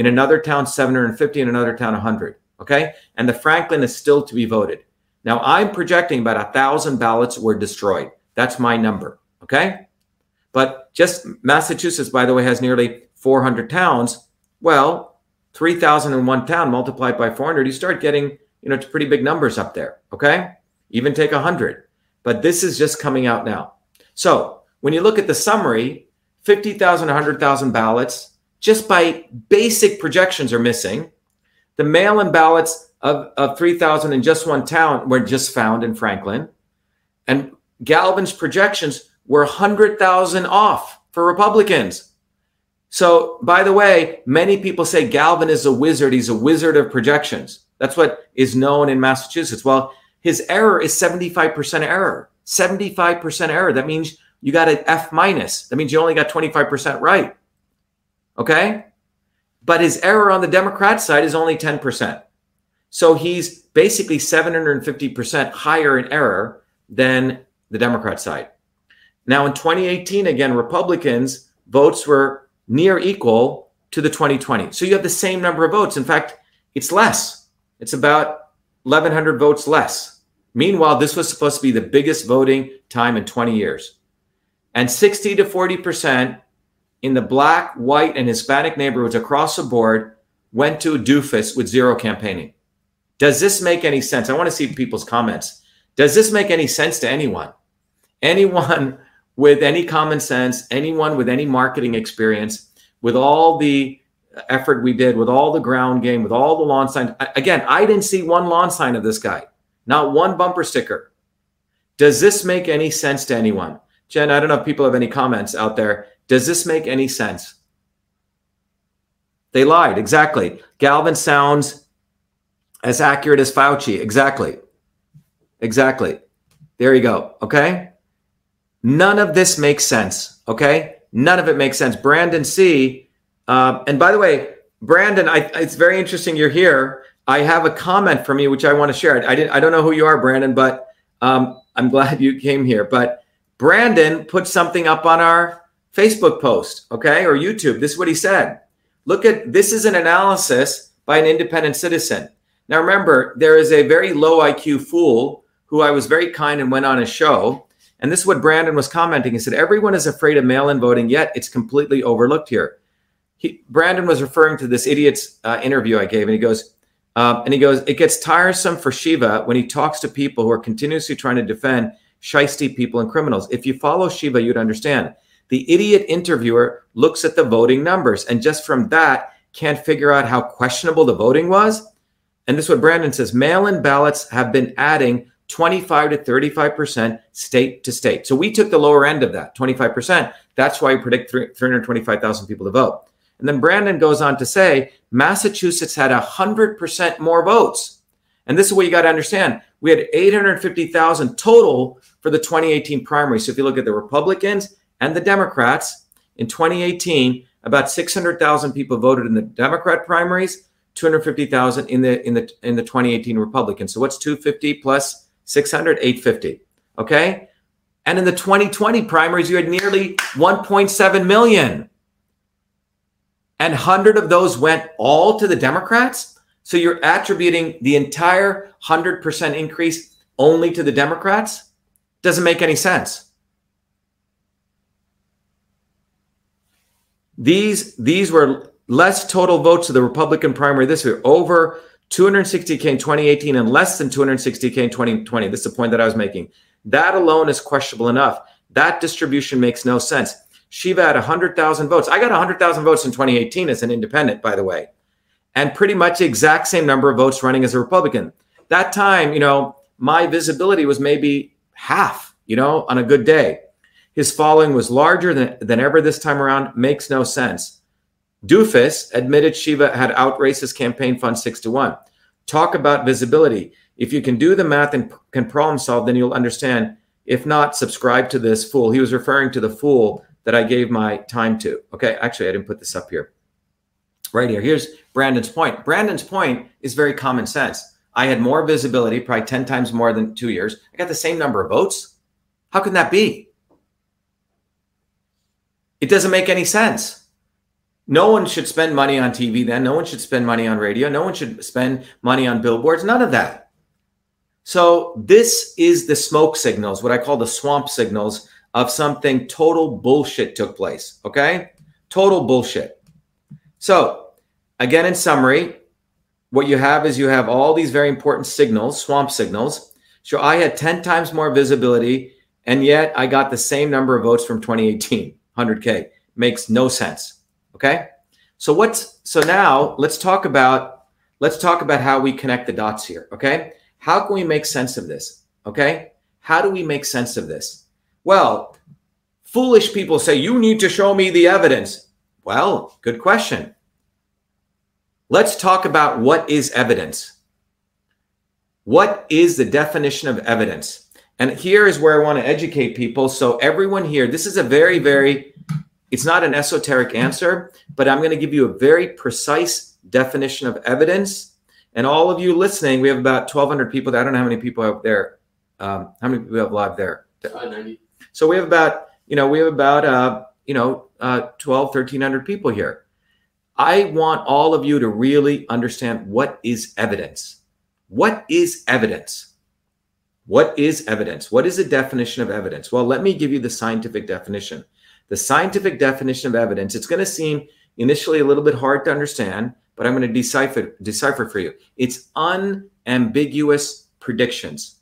In another town, 750. In another town, 100. Okay. And the Franklin is still to be voted. Now I'm projecting about a thousand ballots were destroyed. That's my number. Okay. But just Massachusetts, by the way, has nearly 400 towns. Well, 3,000 in one town multiplied by 400, you start getting, you know, pretty big numbers up there. Okay. Even take 100. But this is just coming out now. So when you look at the summary, 50,000, 100,000 ballots, just by basic projections are missing. The mail in ballots of, of 3,000 in just one town were just found in Franklin. And Galvin's projections were 100,000 off for Republicans. So, by the way, many people say Galvin is a wizard. He's a wizard of projections. That's what is known in Massachusetts. Well, his error is 75% error. 75% error. That means you got an F minus. That means you only got 25% right. Okay? But his error on the Democrat side is only 10%. So he's basically 750% higher in error than the Democrat side. Now, in 2018, again, Republicans' votes were near equal to the 2020. So you have the same number of votes. In fact, it's less. It's about 1,100 votes less. Meanwhile, this was supposed to be the biggest voting time in 20 years. And 60 to 40% in the black, white, and Hispanic neighborhoods across the board went to doofus with zero campaigning. Does this make any sense? I want to see people's comments. Does this make any sense to anyone? Anyone with any common sense, anyone with any marketing experience, with all the effort we did, with all the ground game, with all the lawn signs. Again, I didn't see one lawn sign of this guy, not one bumper sticker. Does this make any sense to anyone? Jen, I don't know if people have any comments out there. Does this make any sense? They lied, exactly. Galvin sounds as accurate as Fauci. Exactly. Exactly. There you go. Okay. None of this makes sense. Okay. None of it makes sense. Brandon C. Uh, and by the way, Brandon, I, it's very interesting you're here. I have a comment from you which I want to share. I didn't. I don't know who you are, Brandon, but um, I'm glad you came here. But Brandon put something up on our Facebook post, okay, or YouTube. This is what he said. Look at this is an analysis by an independent citizen. Now remember, there is a very low IQ fool who I was very kind and went on a show. And this is what Brandon was commenting. He said, Everyone is afraid of mail in voting, yet it's completely overlooked here. He, Brandon was referring to this idiot's uh, interview I gave, and he goes, um, and he goes, It gets tiresome for Shiva when he talks to people who are continuously trying to defend shisty people and criminals. If you follow Shiva, you'd understand. The idiot interviewer looks at the voting numbers and just from that can't figure out how questionable the voting was. And this is what Brandon says mail in ballots have been adding 25 to 35% state to state. So we took the lower end of that, 25%. That's why we predict 325,000 people to vote. And then Brandon goes on to say Massachusetts had 100% more votes. And this is what you got to understand. We had 850,000 total for the 2018 primary. So if you look at the Republicans and the Democrats in 2018, about 600,000 people voted in the Democrat primaries, 250,000 in the in the in the 2018 Republican. So what's 250 plus 600 850, okay? And in the 2020 primaries you had nearly 1.7 million. And 100 of those went all to the Democrats? So you're attributing the entire 100% increase only to the Democrats? Doesn't make any sense. These these were less total votes of the Republican primary this year, over 260k in 2018 and less than 260k in 2020. This is the point that I was making. That alone is questionable enough. That distribution makes no sense. Shiva had 100,000 votes. I got 100,000 votes in 2018 as an independent, by the way, and pretty much the exact same number of votes running as a Republican. That time, you know, my visibility was maybe half, you know, on a good day. His following was larger than, than ever this time around. Makes no sense. Doofus admitted Shiva had outraced his campaign fund six to one. Talk about visibility. If you can do the math and can problem solve, then you'll understand. If not, subscribe to this fool. He was referring to the fool that I gave my time to. Okay, actually, I didn't put this up here. Right here. Here's Brandon's point. Brandon's point is very common sense. I had more visibility, probably 10 times more than two years. I got the same number of votes. How can that be? It doesn't make any sense. No one should spend money on TV then. No one should spend money on radio. No one should spend money on billboards. None of that. So, this is the smoke signals, what I call the swamp signals of something total bullshit took place. Okay? Total bullshit. So, again, in summary, what you have is you have all these very important signals, swamp signals. So, I had 10 times more visibility, and yet I got the same number of votes from 2018. 100K. Makes no sense. Okay. So what's, so now let's talk about, let's talk about how we connect the dots here. Okay. How can we make sense of this? Okay. How do we make sense of this? Well, foolish people say, you need to show me the evidence. Well, good question. Let's talk about what is evidence. What is the definition of evidence? And here is where I want to educate people. So, everyone here, this is a very, very, it's not an esoteric answer, but I'm going to give you a very precise definition of evidence. And all of you listening, we have about 1,200 people. I don't know how many people out there. Um, how many people have live there? 90. So we have about, you know, we have about, uh, you know, uh, 12, 1,300 people here. I want all of you to really understand what is evidence. What is evidence? What is evidence? What is the definition of evidence? Well, let me give you the scientific definition. The scientific definition of evidence, it's going to seem initially a little bit hard to understand, but I'm going to decipher decipher for you. It's unambiguous predictions.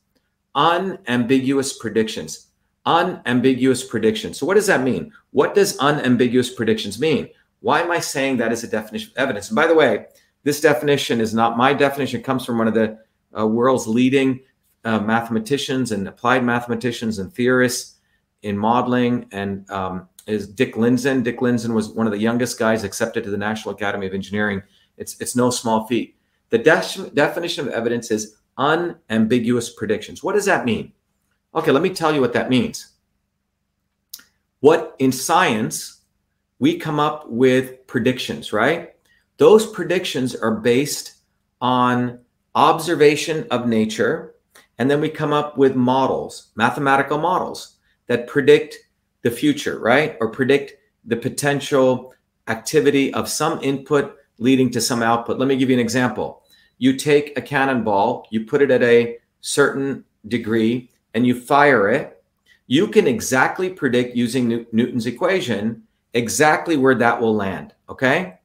Unambiguous predictions. Unambiguous predictions. So what does that mean? What does unambiguous predictions mean? Why am I saying that is a definition of evidence? And by the way, this definition is not my definition. It comes from one of the uh, world's leading uh, mathematicians and applied mathematicians and theorists in modeling and um, is Dick Lindzen. Dick Lindzen was one of the youngest guys accepted to the National Academy of Engineering. It's it's no small feat. The de- definition of evidence is unambiguous predictions. What does that mean? Okay, let me tell you what that means. What in science, we come up with predictions, right? Those predictions are based on observation of nature, and then we come up with models, mathematical models that predict the future, right? Or predict the potential activity of some input leading to some output. Let me give you an example. You take a cannonball, you put it at a certain degree, and you fire it. You can exactly predict using Newton's equation exactly where that will land. Okay.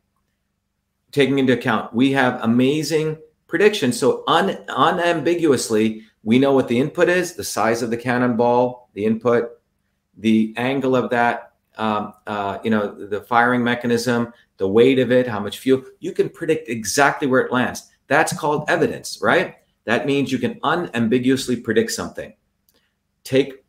Taking into account, we have amazing predictions. So, un- unambiguously, we know what the input is, the size of the cannonball, the input, the angle of that, um, uh, you know, the firing mechanism, the weight of it, how much fuel. You can predict exactly where it lands. That's called evidence, right? That means you can unambiguously predict something. Take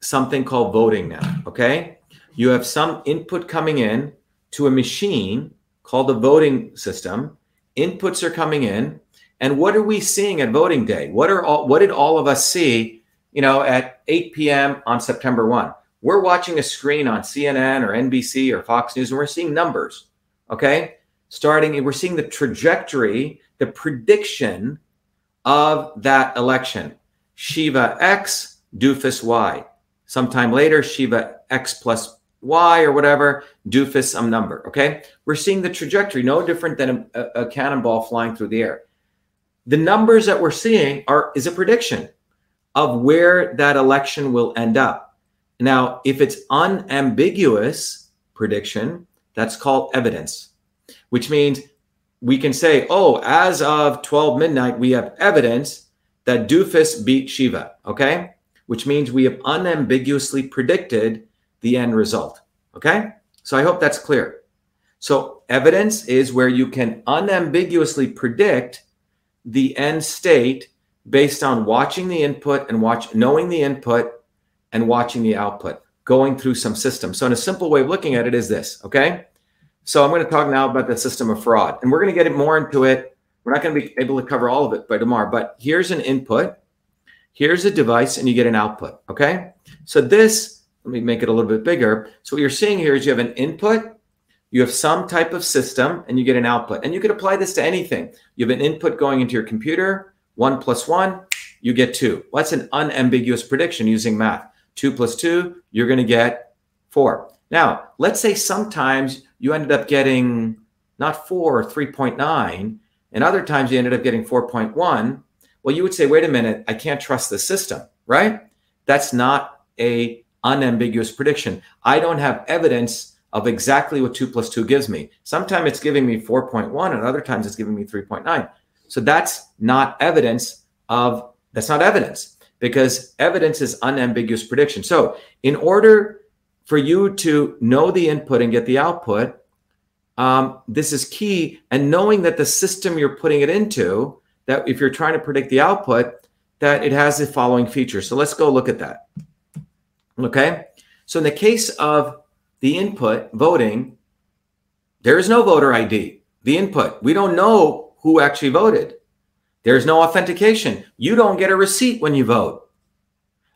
something called voting now, okay? You have some input coming in to a machine called the voting system. Inputs are coming in. And what are we seeing at voting day? What are all what did all of us see, you know, at 8 p.m. on September 1? We're watching a screen on CNN or NBC or Fox News and we're seeing numbers. Okay? Starting we're seeing the trajectory, the prediction of that election. Shiva X, doofus Y. Sometime later, Shiva X plus Y or whatever, doofus some number. Okay? We're seeing the trajectory, no different than a, a cannonball flying through the air. The numbers that we're seeing are is a prediction of where that election will end up. Now, if it's unambiguous prediction, that's called evidence, which means we can say, oh, as of 12 midnight, we have evidence that Doofus beat Shiva, okay? Which means we have unambiguously predicted the end result, okay? So I hope that's clear. So evidence is where you can unambiguously predict the end state based on watching the input and watch knowing the input and watching the output going through some system. So in a simple way of looking at it is this, okay? So I'm going to talk now about the system of fraud, and we're going to get more into it. We're not going to be able to cover all of it by tomorrow, but here's an input, here's a device, and you get an output. Okay. So this, let me make it a little bit bigger. So what you're seeing here is you have an input, you have some type of system, and you get an output. And you could apply this to anything. You have an input going into your computer, one plus one, you get two. Well, that's an unambiguous prediction using math. Two plus two, you're going to get four. Now, let's say sometimes you ended up getting not four or 3.9, and other times you ended up getting 4.1. Well, you would say, wait a minute, I can't trust the system, right? That's not a unambiguous prediction. I don't have evidence of exactly what 2 plus 2 gives me. Sometimes it's giving me 4.1 and other times it's giving me 3.9. So that's not evidence of that's not evidence because evidence is unambiguous prediction. So in order for you to know the input and get the output, um, this is key. And knowing that the system you're putting it into, that if you're trying to predict the output, that it has the following features. So let's go look at that. Okay. So in the case of the input voting, there is no voter ID. The input, we don't know who actually voted. There's no authentication. You don't get a receipt when you vote.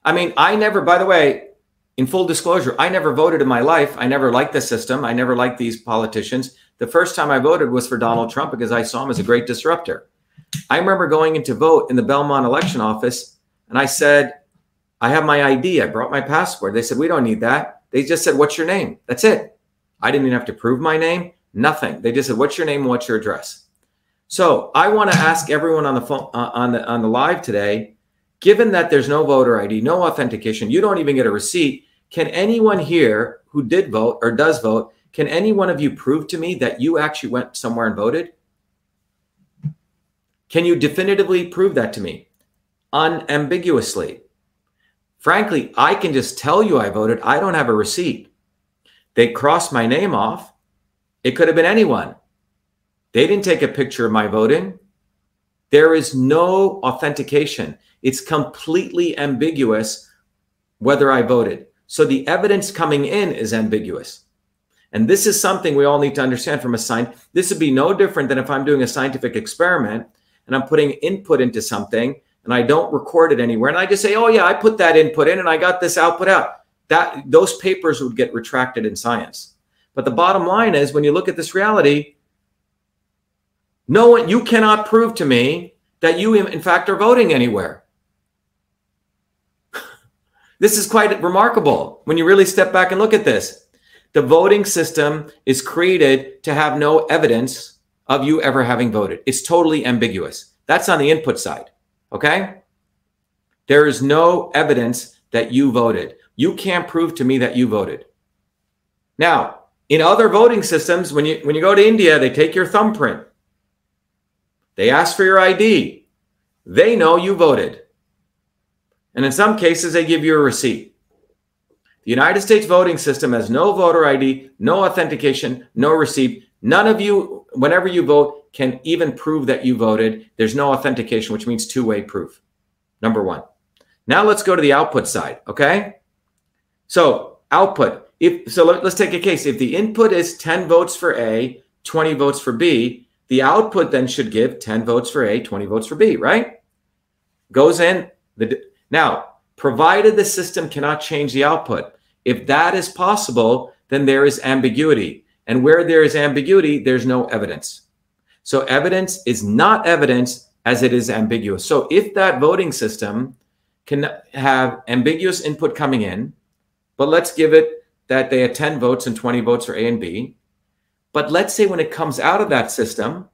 I mean, I never, by the way, in full disclosure, I never voted in my life. I never liked the system. I never liked these politicians. The first time I voted was for Donald Trump because I saw him as a great disruptor. I remember going in to vote in the Belmont election office and I said, I have my ID. I brought my passport. They said, We don't need that. They just said, What's your name? That's it. I didn't even have to prove my name, nothing. They just said, What's your name? What's your address? So I want to ask everyone on the phone, uh, on the on the live today, given that there's no voter ID, no authentication, you don't even get a receipt. Can anyone here who did vote or does vote, can any one of you prove to me that you actually went somewhere and voted? Can you definitively prove that to me? Unambiguously. Frankly, I can just tell you I voted. I don't have a receipt. They crossed my name off. It could have been anyone. They didn't take a picture of my voting. There is no authentication. It's completely ambiguous whether I voted. So the evidence coming in is ambiguous. And this is something we all need to understand from a science. This would be no different than if I'm doing a scientific experiment and I'm putting input into something and I don't record it anywhere and I just say, "Oh yeah, I put that input in and I got this output out." That those papers would get retracted in science. But the bottom line is when you look at this reality, no one you cannot prove to me that you in fact are voting anywhere. this is quite remarkable when you really step back and look at this. The voting system is created to have no evidence of you ever having voted. It's totally ambiguous. That's on the input side. Okay? There is no evidence that you voted. You can't prove to me that you voted. Now, in other voting systems, when you when you go to India, they take your thumbprint. They ask for your ID. They know you voted. And in some cases, they give you a receipt. The United States voting system has no voter ID, no authentication, no receipt. None of you, whenever you vote, can even prove that you voted. There's no authentication, which means two way proof. Number one. Now let's go to the output side. Okay. So, output. If so, let, us take a case. If the input is 10 votes for A, 20 votes for B, the output then should give 10 votes for A, 20 votes for B, right? Goes in the now, provided the system cannot change the output. If that is possible, then there is ambiguity. And where there is ambiguity, there's no evidence. So evidence is not evidence as it is ambiguous. So if that voting system can have ambiguous input coming in, but let's give it that they had 10 votes and 20 votes for A and B. But let's say when it comes out of that system,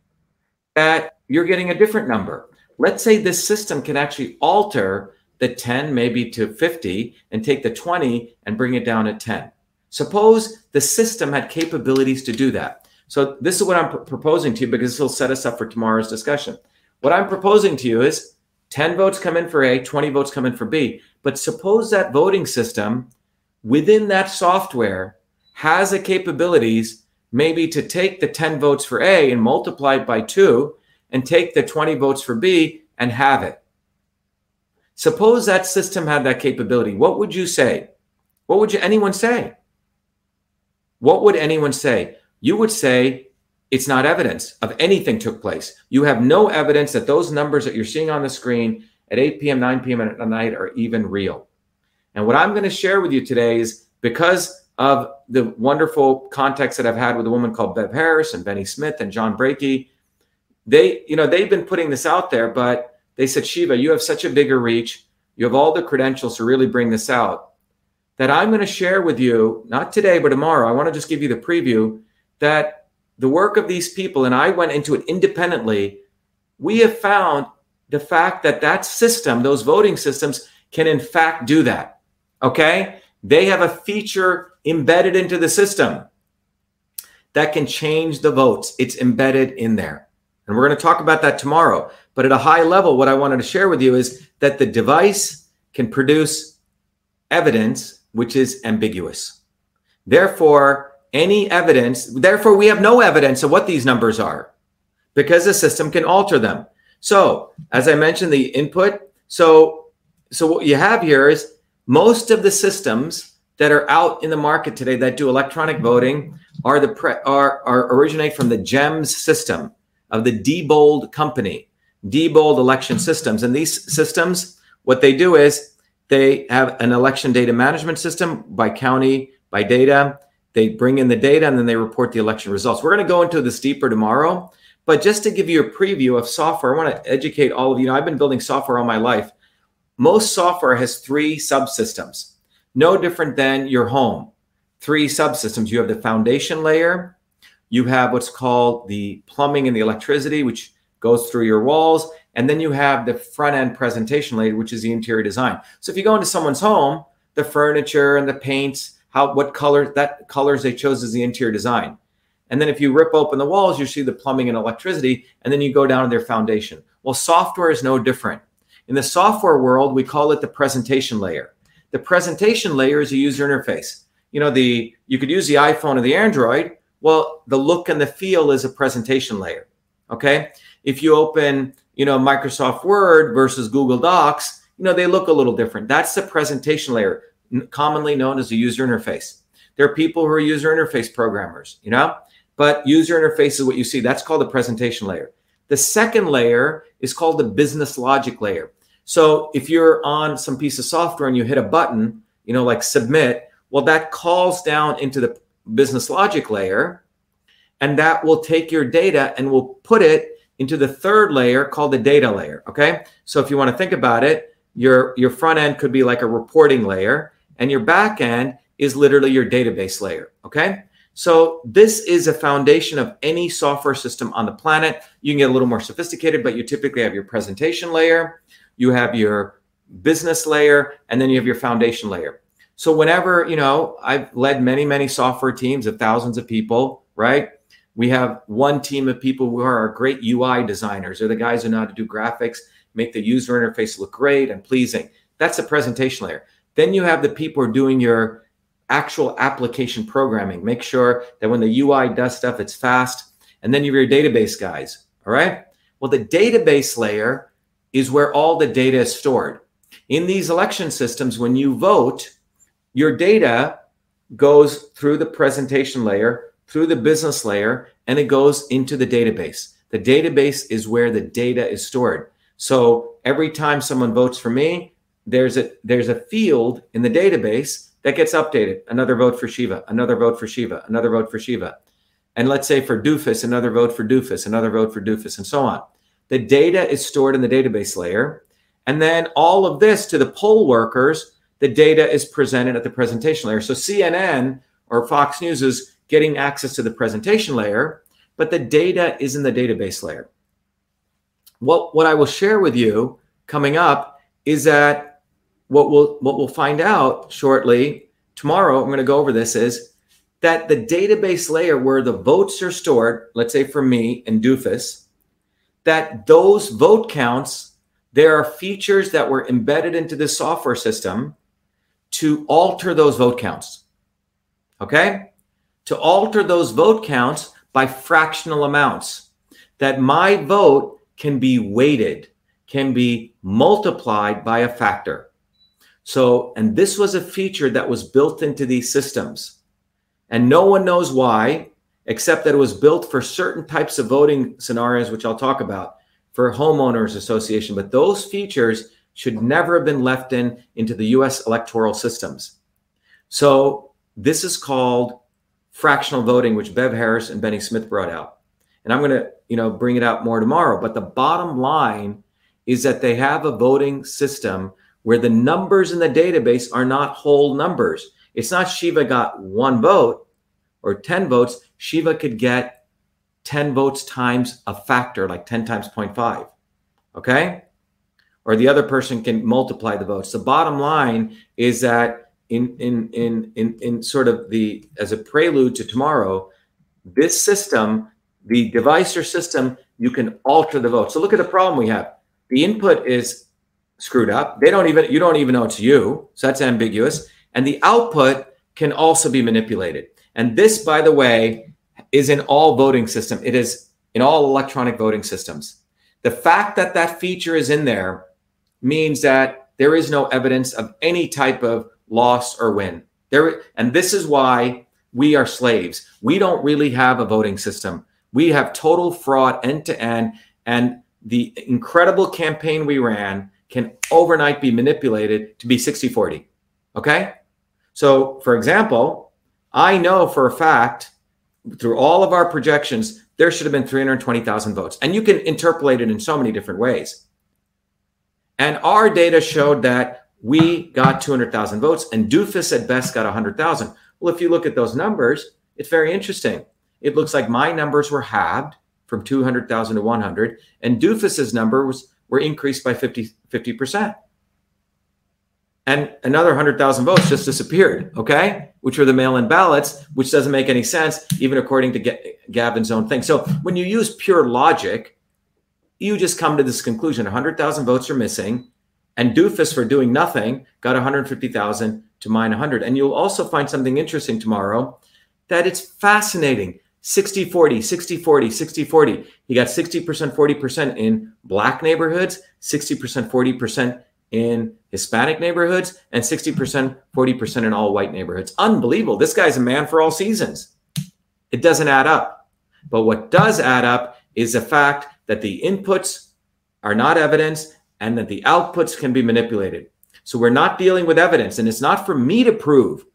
that you're getting a different number. Let's say this system can actually alter the 10 maybe to 50 and take the 20 and bring it down at 10. Suppose the system had capabilities to do that. So this is what I'm pr- proposing to you because this will set us up for tomorrow's discussion. What I'm proposing to you is 10 votes come in for A, 20 votes come in for B. But suppose that voting system within that software has the capabilities maybe to take the 10 votes for A and multiply it by 2 and take the 20 votes for B and have it. Suppose that system had that capability. What would you say? What would you, anyone say? What would anyone say? You would say it's not evidence of anything took place. You have no evidence that those numbers that you're seeing on the screen at 8 p.m., 9 p.m. at night are even real. And what I'm going to share with you today is because of the wonderful context that I've had with a woman called Bev Harris and Benny Smith and John Brakey, they, you know, they've been putting this out there, but they said, Shiva, you have such a bigger reach. You have all the credentials to really bring this out that I'm going to share with you, not today, but tomorrow. I want to just give you the preview that the work of these people, and I went into it independently, we have found the fact that that system, those voting systems, can in fact do that. Okay? They have a feature embedded into the system that can change the votes. It's embedded in there. And we're going to talk about that tomorrow. But at a high level, what I wanted to share with you is that the device can produce evidence which is ambiguous. Therefore, any evidence, therefore, we have no evidence of what these numbers are because the system can alter them. So, as I mentioned, the input. So, so what you have here is most of the systems that are out in the market today that do electronic voting are the pre, are, are originate from the GEMS system of the Diebold company. Diebold election systems. And these systems, what they do is they have an election data management system by county, by data. They bring in the data and then they report the election results. We're going to go into this deeper tomorrow. But just to give you a preview of software, I want to educate all of you. I've been building software all my life. Most software has three subsystems, no different than your home. Three subsystems. You have the foundation layer, you have what's called the plumbing and the electricity, which goes through your walls. And then you have the front end presentation layer, which is the interior design. So if you go into someone's home, the furniture and the paints, how what color that colors they chose as the interior design. And then if you rip open the walls, you see the plumbing and electricity, and then you go down to their foundation. Well, software is no different. In the software world, we call it the presentation layer. The presentation layer is a user interface. You know, the you could use the iPhone or the Android. Well, the look and the feel is a presentation layer. Okay if you open, you know, Microsoft Word versus Google Docs, you know, they look a little different. That's the presentation layer, commonly known as a user interface. There are people who are user interface programmers, you know, but user interface is what you see. That's called the presentation layer. The second layer is called the business logic layer. So if you're on some piece of software and you hit a button, you know, like submit, well, that calls down into the business logic layer, and that will take your data and will put it into the third layer called the data layer. Okay. So if you want to think about it, your, your front end could be like a reporting layer, and your back end is literally your database layer. Okay. So this is a foundation of any software system on the planet. You can get a little more sophisticated, but you typically have your presentation layer, you have your business layer, and then you have your foundation layer. So whenever, you know, I've led many, many software teams of thousands of people, right? We have one team of people who are great UI designers. They're the guys who know how to do graphics, make the user interface look great and pleasing. That's the presentation layer. Then you have the people who are doing your actual application programming. Make sure that when the UI does stuff, it's fast. And then you have your database guys. All right. Well, the database layer is where all the data is stored. In these election systems, when you vote, your data goes through the presentation layer, through the business layer, and it goes into the database. The database is where the data is stored. So every time someone votes for me, there's a there's a field in the database that gets updated. Another vote for Shiva, another vote for Shiva, another vote for Shiva. And let's say for Doofus, another vote for Doofus, another vote for Doofus, and so on. The data is stored in the database layer. And then all of this to the poll workers, the data is presented at the presentation layer. So CNN or Fox News is getting access to the presentation layer, but the data is in the database layer. What, what I will share with you coming up is that what we'll, what we'll find out shortly tomorrow, I'm going to go over this, is that the database layer where the votes are stored, let's say for me and Doofus, that those vote counts, there are features that were embedded into the software system to alter those vote counts. Okay? To alter those vote counts by fractional amounts. That my vote can be weighted, can be multiplied by a factor. So, and this was a feature that was built into these systems. And no one knows why except that it was built for certain types of voting scenarios, which I'll talk about for homeowners association. But those features should never have been left in into the U.S. electoral systems. So this is called fractional voting, which Bev Harris and Benny Smith brought out. And I'm going to, you know, bring it out more tomorrow. But the bottom line is that they have a voting system where the numbers in the database are not whole numbers. It's not Shiva got one vote or 10 votes. Shiva could get 10 votes times a factor, like 10 times 0.5. Okay. Or the other person can multiply the votes. The bottom line is that in in in in in sort of the as a prelude to tomorrow, this system, the device or system, you can alter the vote. So look at the problem we have. The input is screwed up. They don't even you don't even know it's you. So that's ambiguous. And the output can also be manipulated. And this, by the way, is in all voting system. It is in all electronic voting systems. The fact that that feature is in there means that there is no evidence of any type of loss or win. There, and this is why we are slaves. We don't really have a voting system. We have total fraud end to end, and the incredible campaign we ran can overnight be manipulated to be 60 40. Okay? So, for example, I know for a fact through all of our projections, there should have been 320,000 votes. And you can interpolate it in so many different ways. And our data showed that we got 200,000 votes and Doofus at best got 100,000. Well, if you look at those numbers, it's very interesting. It looks like my numbers were halved from 200,000 to 100 and Doofus's numbers were increased by 50, 50% and another 100,000 votes just disappeared, okay? Which were the mail in ballots, which doesn't make any sense, even according to Galvin's own thing. So when you use pure logic, you just come to this conclusion 100,000 votes are missing, and Doofus, for doing nothing, got 150,000 to mine 100. And you'll also find something interesting tomorrow that it's fascinating 60 40, 60 40, 60 40. He got 60%, 40% in black neighborhoods, 60%, 40% in Hispanic neighborhoods and 60%, 40% in all white neighborhoods. Unbelievable. This guy's a man for all seasons. It doesn't add up. But what does add up is the fact that the inputs are not evidence and that the outputs can be manipulated. So we're not dealing with evidence, and it's not for me to prove.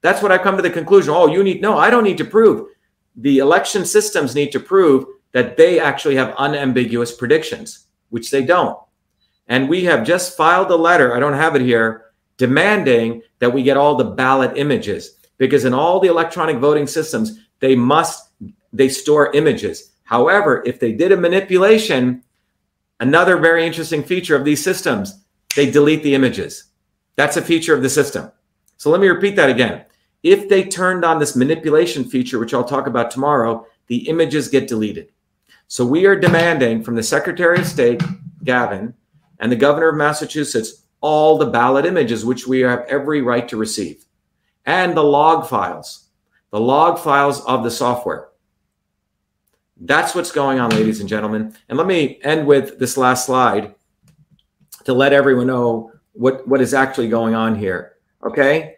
That's what I come to the conclusion. Oh, you need, no, I don't need to prove. The election systems need to prove that they actually have unambiguous predictions, which they don't. And we have just filed a letter, I don't have it here, demanding that we get all the ballot images because in all the electronic voting systems, they must they store images. However, if they did a manipulation, another very interesting feature of these systems, they delete the images. That's a feature of the system. So let me repeat that again. If they turned on this manipulation feature, which I'll talk about tomorrow, the images get deleted. So we are demanding from the Secretary of State, Galvin, and the governor of Massachusetts all the ballot images, which we have every right to receive, and the log files, the log files of the software. That's what's going on, ladies and gentlemen. And let me end with this last slide to let everyone know what, what is actually going on here. Okay.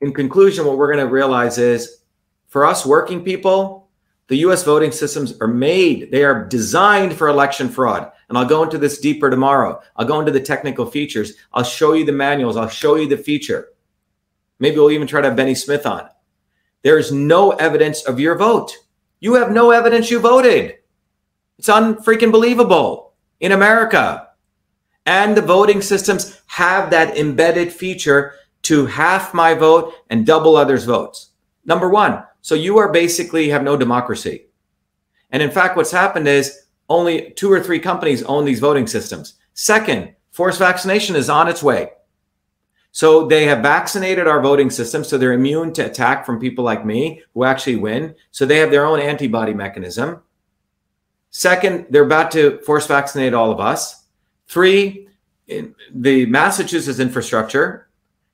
In conclusion, what we're going to realize is for us working people, the US voting systems are made, they are designed for election fraud. And I'll go into this deeper tomorrow. I'll go into the technical features. I'll show you the manuals. I'll show you the feature. Maybe we'll even try to have Bennie Smith on. There's no evidence of your vote. You have no evidence you voted. It's unfreaking believable in America. And the voting systems have that embedded feature to half my vote and double others' votes. Number one, so you are basically have no democracy. And in fact, what's happened is only two or three companies own these voting systems. Second, forced vaccination is on its way. So they have vaccinated our voting system, so they're immune to attack from people like me who actually win. So they have their own antibody mechanism. Second, they're about to force vaccinate all of us. Three, the Massachusetts infrastructure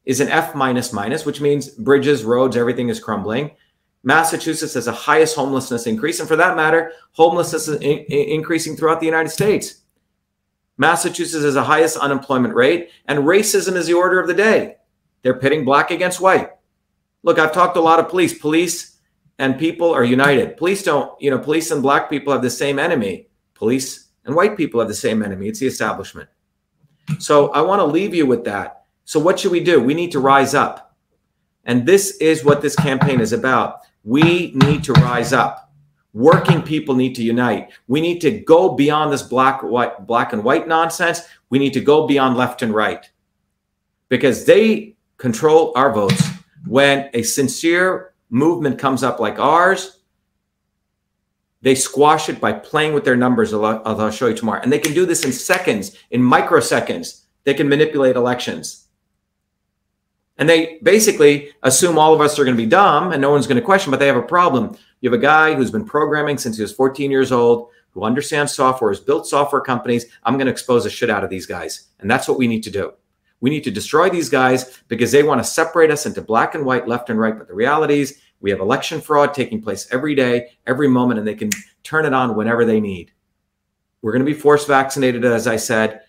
is an F minus minus, which means bridges, roads, everything is crumbling. Massachusetts has the highest homelessness increase. And for that matter, homelessness is in- increasing throughout the United States. Massachusetts has the highest unemployment rate, and racism is the order of the day. They're pitting black against white. Look, I've talked to a lot of police. Police and people are united. Police don't, you know, police and black people have the same enemy. Police and white people have the same enemy. It's the establishment. So I want to leave you with that. So what should we do? We need to rise up. And this is what this campaign is about. We need to rise up. Working people need to unite. We need to go beyond this black white black and white nonsense. We need to go beyond left and right. Because they control our votes. When a sincere movement comes up like ours, they squash it by playing with their numbers. As I'll show you tomorrow. And they can do this in seconds, in microseconds. They can manipulate elections. And they basically assume all of us are going to be dumb and no one's going to question, but they have a problem. You have a guy who's been programming since he was 14 years old, who understands software, has built software companies. I'm going to expose the shit out of these guys. And that's what we need to do. We need to destroy these guys because they want to separate us into black and white, left and right. But the reality is, we have election fraud taking place every day, every moment, and they can turn it on whenever they need. We're going to be force vaccinated, as I said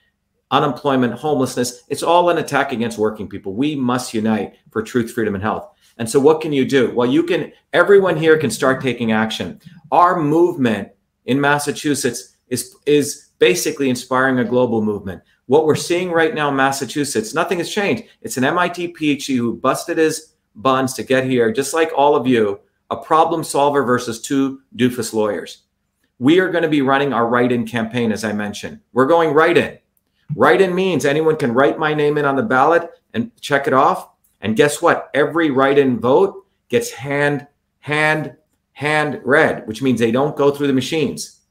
unemployment, homelessness. It's all an attack against working people. We must unite for truth, freedom, and health. And so, what can you do? Well, you can, everyone here can start taking action. Our movement in Massachusetts is, is basically inspiring a global movement. What we're seeing right now in Massachusetts, nothing has changed. It's an MIT PhD who busted his buns to get here, just like all of you, a problem solver versus two doofus lawyers. We are going to be running our write in campaign, as I mentioned. We're going right in. Write in means anyone can write my name in on the ballot and check it off. And guess what? Every write in vote gets hand, hand, hand read, which means they don't go through the machines.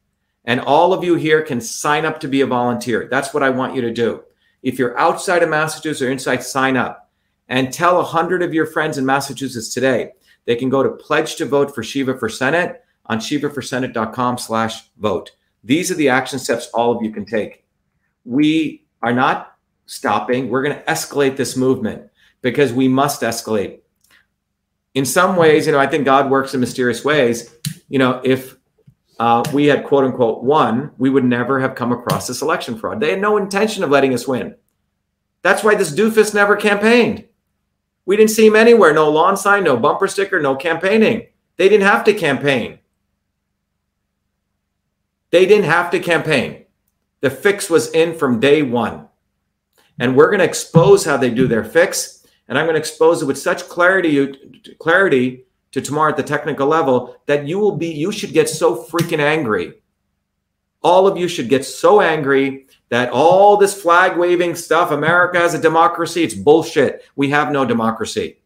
And all of you here can sign up to be a volunteer. That's what I want you to do. If you're outside of Massachusetts or inside, sign up and tell a hundred of your friends in Massachusetts today. They can go to pledge to vote for Shiva for Senate on shivaforsenate.com slash vote. These are the action steps all of you can take we are not stopping. We're going to escalate this movement because we must escalate. In some ways, you know, I think God works in mysterious ways. You know, if uh, we had quote unquote won, we would never have come across this election fraud. They had no intention of letting us win. That's why this doofus never campaigned. We didn't see him anywhere. No lawn sign, no bumper sticker, no campaigning. They didn't have to campaign. They didn't have to campaign. The fix was in from day one. And we're going to expose how they do their fix. And I'm going to expose it with such clarity, clarity to tomorrow at the technical level that you will be, you should get so freaking angry. All of you should get so angry that all this flag waving stuff, America has a democracy, it's bullshit. We have no democracy.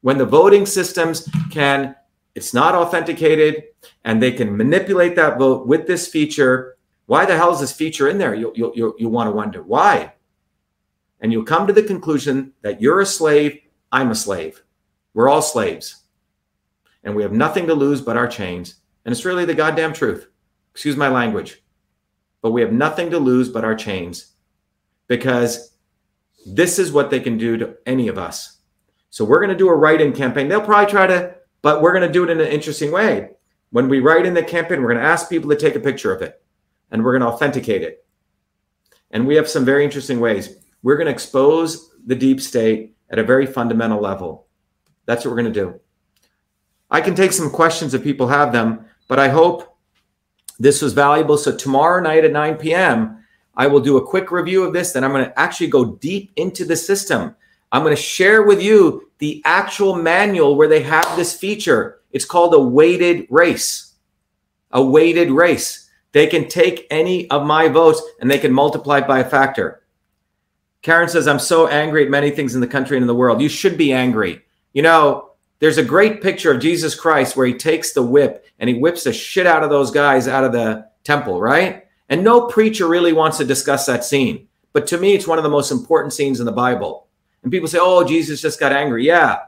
When the voting systems can, it's not authenticated, and they can manipulate that vote with this feature. Why the hell is this feature in there? You'll, you'll, you'll, you'll want to wonder why. And you'll come to the conclusion that you're a slave, I'm a slave. We're all slaves. And we have nothing to lose but our chains. And it's really the goddamn truth. Excuse my language. But we have nothing to lose but our chains because this is what they can do to any of us. So we're going to do a write in campaign. They'll probably try to, but we're going to do it in an interesting way. When we write in the campaign, we're going to ask people to take a picture of it and we're going to authenticate it. And we have some very interesting ways. We're going to expose the deep state at a very fundamental level. That's what we're going to do. I can take some questions if people have them, but I hope this was valuable. So tomorrow night at 9 p.m., I will do a quick review of this. Then I'm going to actually go deep into the system. I'm going to share with you the actual manual where they have this feature. It's called a weighted race. A weighted race. They can take any of my votes and they can multiply it by a factor. Karen says, I'm so angry at many things in the country and in the world. You should be angry. You know, there's a great picture of Jesus Christ where he takes the whip and he whips the shit out of those guys out of the temple, right? And no preacher really wants to discuss that scene. But to me, it's one of the most important scenes in the Bible. And people say, oh, Jesus just got angry. Yeah,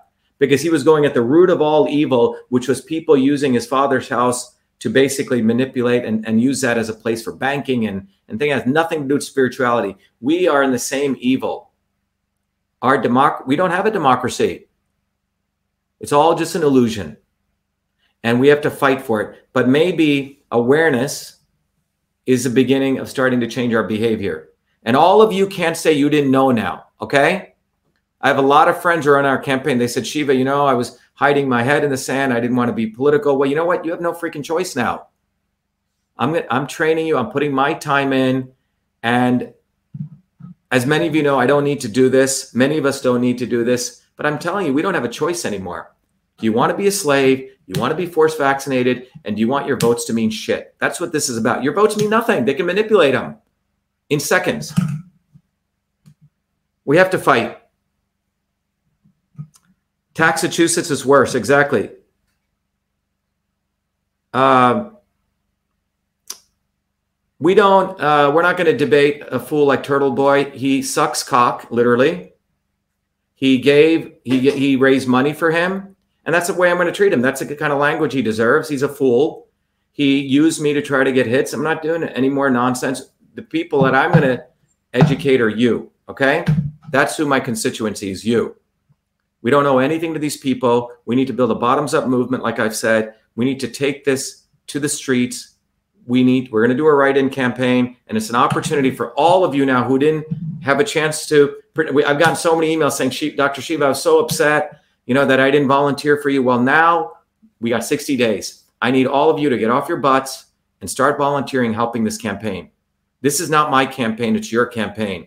because he was going at the root of all evil, which was people using his father's house to basically manipulate and, and use that as a place for banking and, and thing has nothing to do with spirituality. We are in the same evil. Our democ- we don't have a democracy. It's all just an illusion. And we have to fight for it. But maybe awareness is the beginning of starting to change our behavior. And all of you can't say you didn't know now, okay? I have a lot of friends who are on our campaign. They said, Shiva, you know, I was hiding my head in the sand. I didn't want to be political. Well, you know what? You have no freaking choice now. I'm I'm training you. I'm putting my time in, and as many of you know, I don't need to do this. Many of us don't need to do this. But I'm telling you, we don't have a choice anymore. Do you want to be a slave? You want to be force vaccinated? And do you want your votes to mean shit? That's what this is about. Your votes mean nothing. They can manipulate them in seconds. We have to fight. Massachusetts is worse. Exactly. Uh, we don't. Uh, we're not going to debate a fool like Turtle Boy. He sucks cock, literally. He gave. He he raised money for him, and that's the way I'm going to treat him. That's the kind of language he deserves. He's a fool. He used me to try to get hits. I'm not doing any more nonsense. The people that I'm going to educate are you. Okay, that's who my constituency is. You. We don't know anything to these people. We need to build a bottoms up movement, like I've said. We need to take this to the streets. We need, we're going to do a write in campaign. And it's an opportunity for all of you now who didn't have a chance to. I've gotten so many emails saying, Dr. Shiva, I was so upset, you know, that I didn't volunteer for you. Well, now we got 60 days. I need all of you to get off your butts and start volunteering, helping this campaign. This is not my campaign, it's your campaign.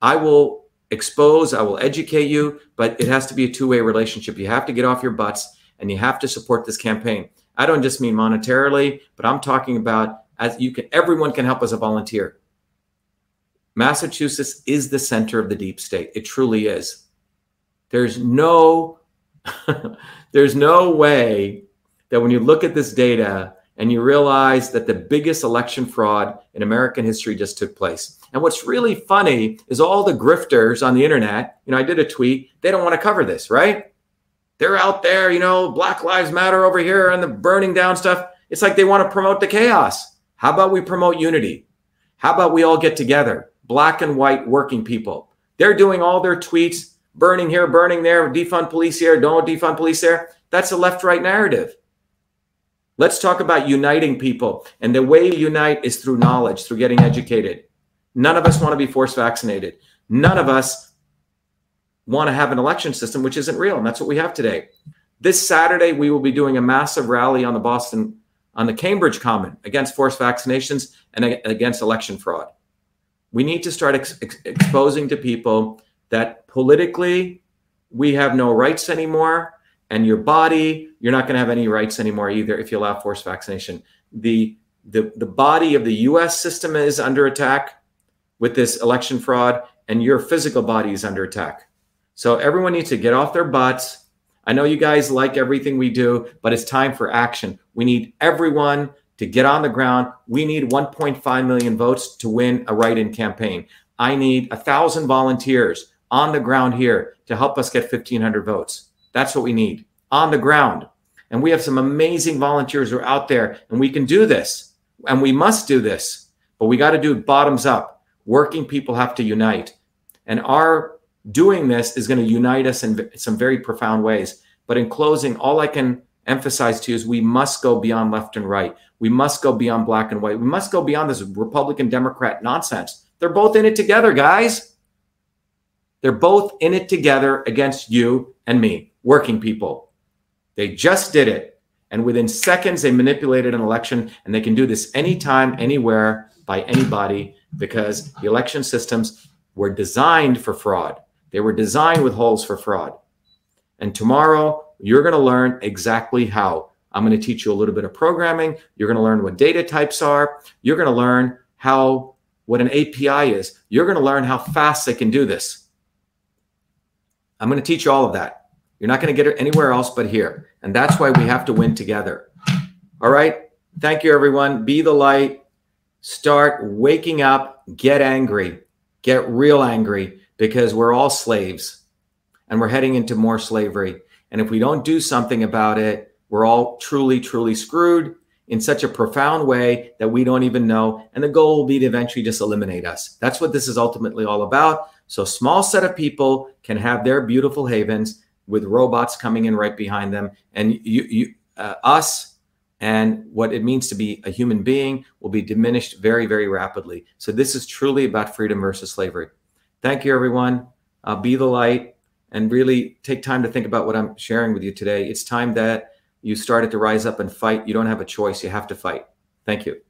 I will expose, I will educate you, but it has to be a two way relationship. You have to get off your butts and you have to support this campaign. I don't just mean monetarily, but I'm talking about as you can, everyone can help as a volunteer. Massachusetts is the center of the deep state. It truly is. There's no, there's no way that when you look at this data and you realize that the biggest election fraud in American history just took place. And what's really funny is all the grifters on the internet, you know, I did a tweet, they don't want to cover this, right? They're out there, you know, Black Lives Matter over here and the burning down stuff. It's like they want to promote the chaos. How about we promote unity? How about we all get together, black and white working people? They're doing all their tweets, burning here, burning there, defund police here, don't defund police there. That's a left right narrative. Let's talk about uniting people. And the way you unite is through knowledge, through getting educated. None of us want to be force vaccinated. None of us want to have an election system which isn't real. And that's what we have today. This Saturday, we will be doing a massive rally on the Boston on the Cambridge Common against forced vaccinations and against election fraud. We need to start ex- ex- exposing to people that politically we have no rights anymore, and your body, you're not going to have any rights anymore either if you allow forced vaccination. The, the, the body of the US system is under attack with this election fraud, and your physical body is under attack. So everyone needs to get off their butts. I know you guys like everything we do, but it's time for action. We need everyone to get on the ground. We need 1.5 million votes to win a write in campaign. I need a thousand volunteers on the ground here to help us get 1,500 votes. That's what we need on the ground. And we have some amazing volunteers who are out there, and we can do this. And we must do this, but we got to do it bottoms up. Working people have to unite. And our doing this is going to unite us in some very profound ways. But in closing, all I can emphasize to you is we must go beyond left and right. We must go beyond black and white. We must go beyond this Republican Democrat nonsense. They're both in it together, guys. They're both in it together against you and me, working people. They just did it. And within seconds, they manipulated an election, and they can do this anytime, anywhere, by anybody, because the election systems were designed for fraud. They were designed with holes for fraud. And tomorrow, you're going to learn exactly how. I'm going to teach you a little bit of programming. You're going to learn what data types are. You're going to learn how what an API is. You're going to learn how fast they can do this. I'm going to teach you all of that. You're not going to get it anywhere else but here. And that's why we have to win together. All right. Thank you, everyone. Be the light. Start waking up. Get angry. Get real angry because we're all slaves and we're heading into more slavery. And if we don't do something about it, we're all truly, truly screwed in such a profound way that we don't even know. And the goal will be to eventually just eliminate us. That's what this is ultimately all about. So, small set of people can have their beautiful havens with robots coming in right behind them, and you, you uh, us, and what it means to be a human being will be diminished very, very rapidly. So, this is truly about freedom versus slavery. Thank you, everyone. Uh, be the light and really take time to think about what I'm sharing with you today. It's time that you started to rise up and fight. You don't have a choice. You have to fight. Thank you.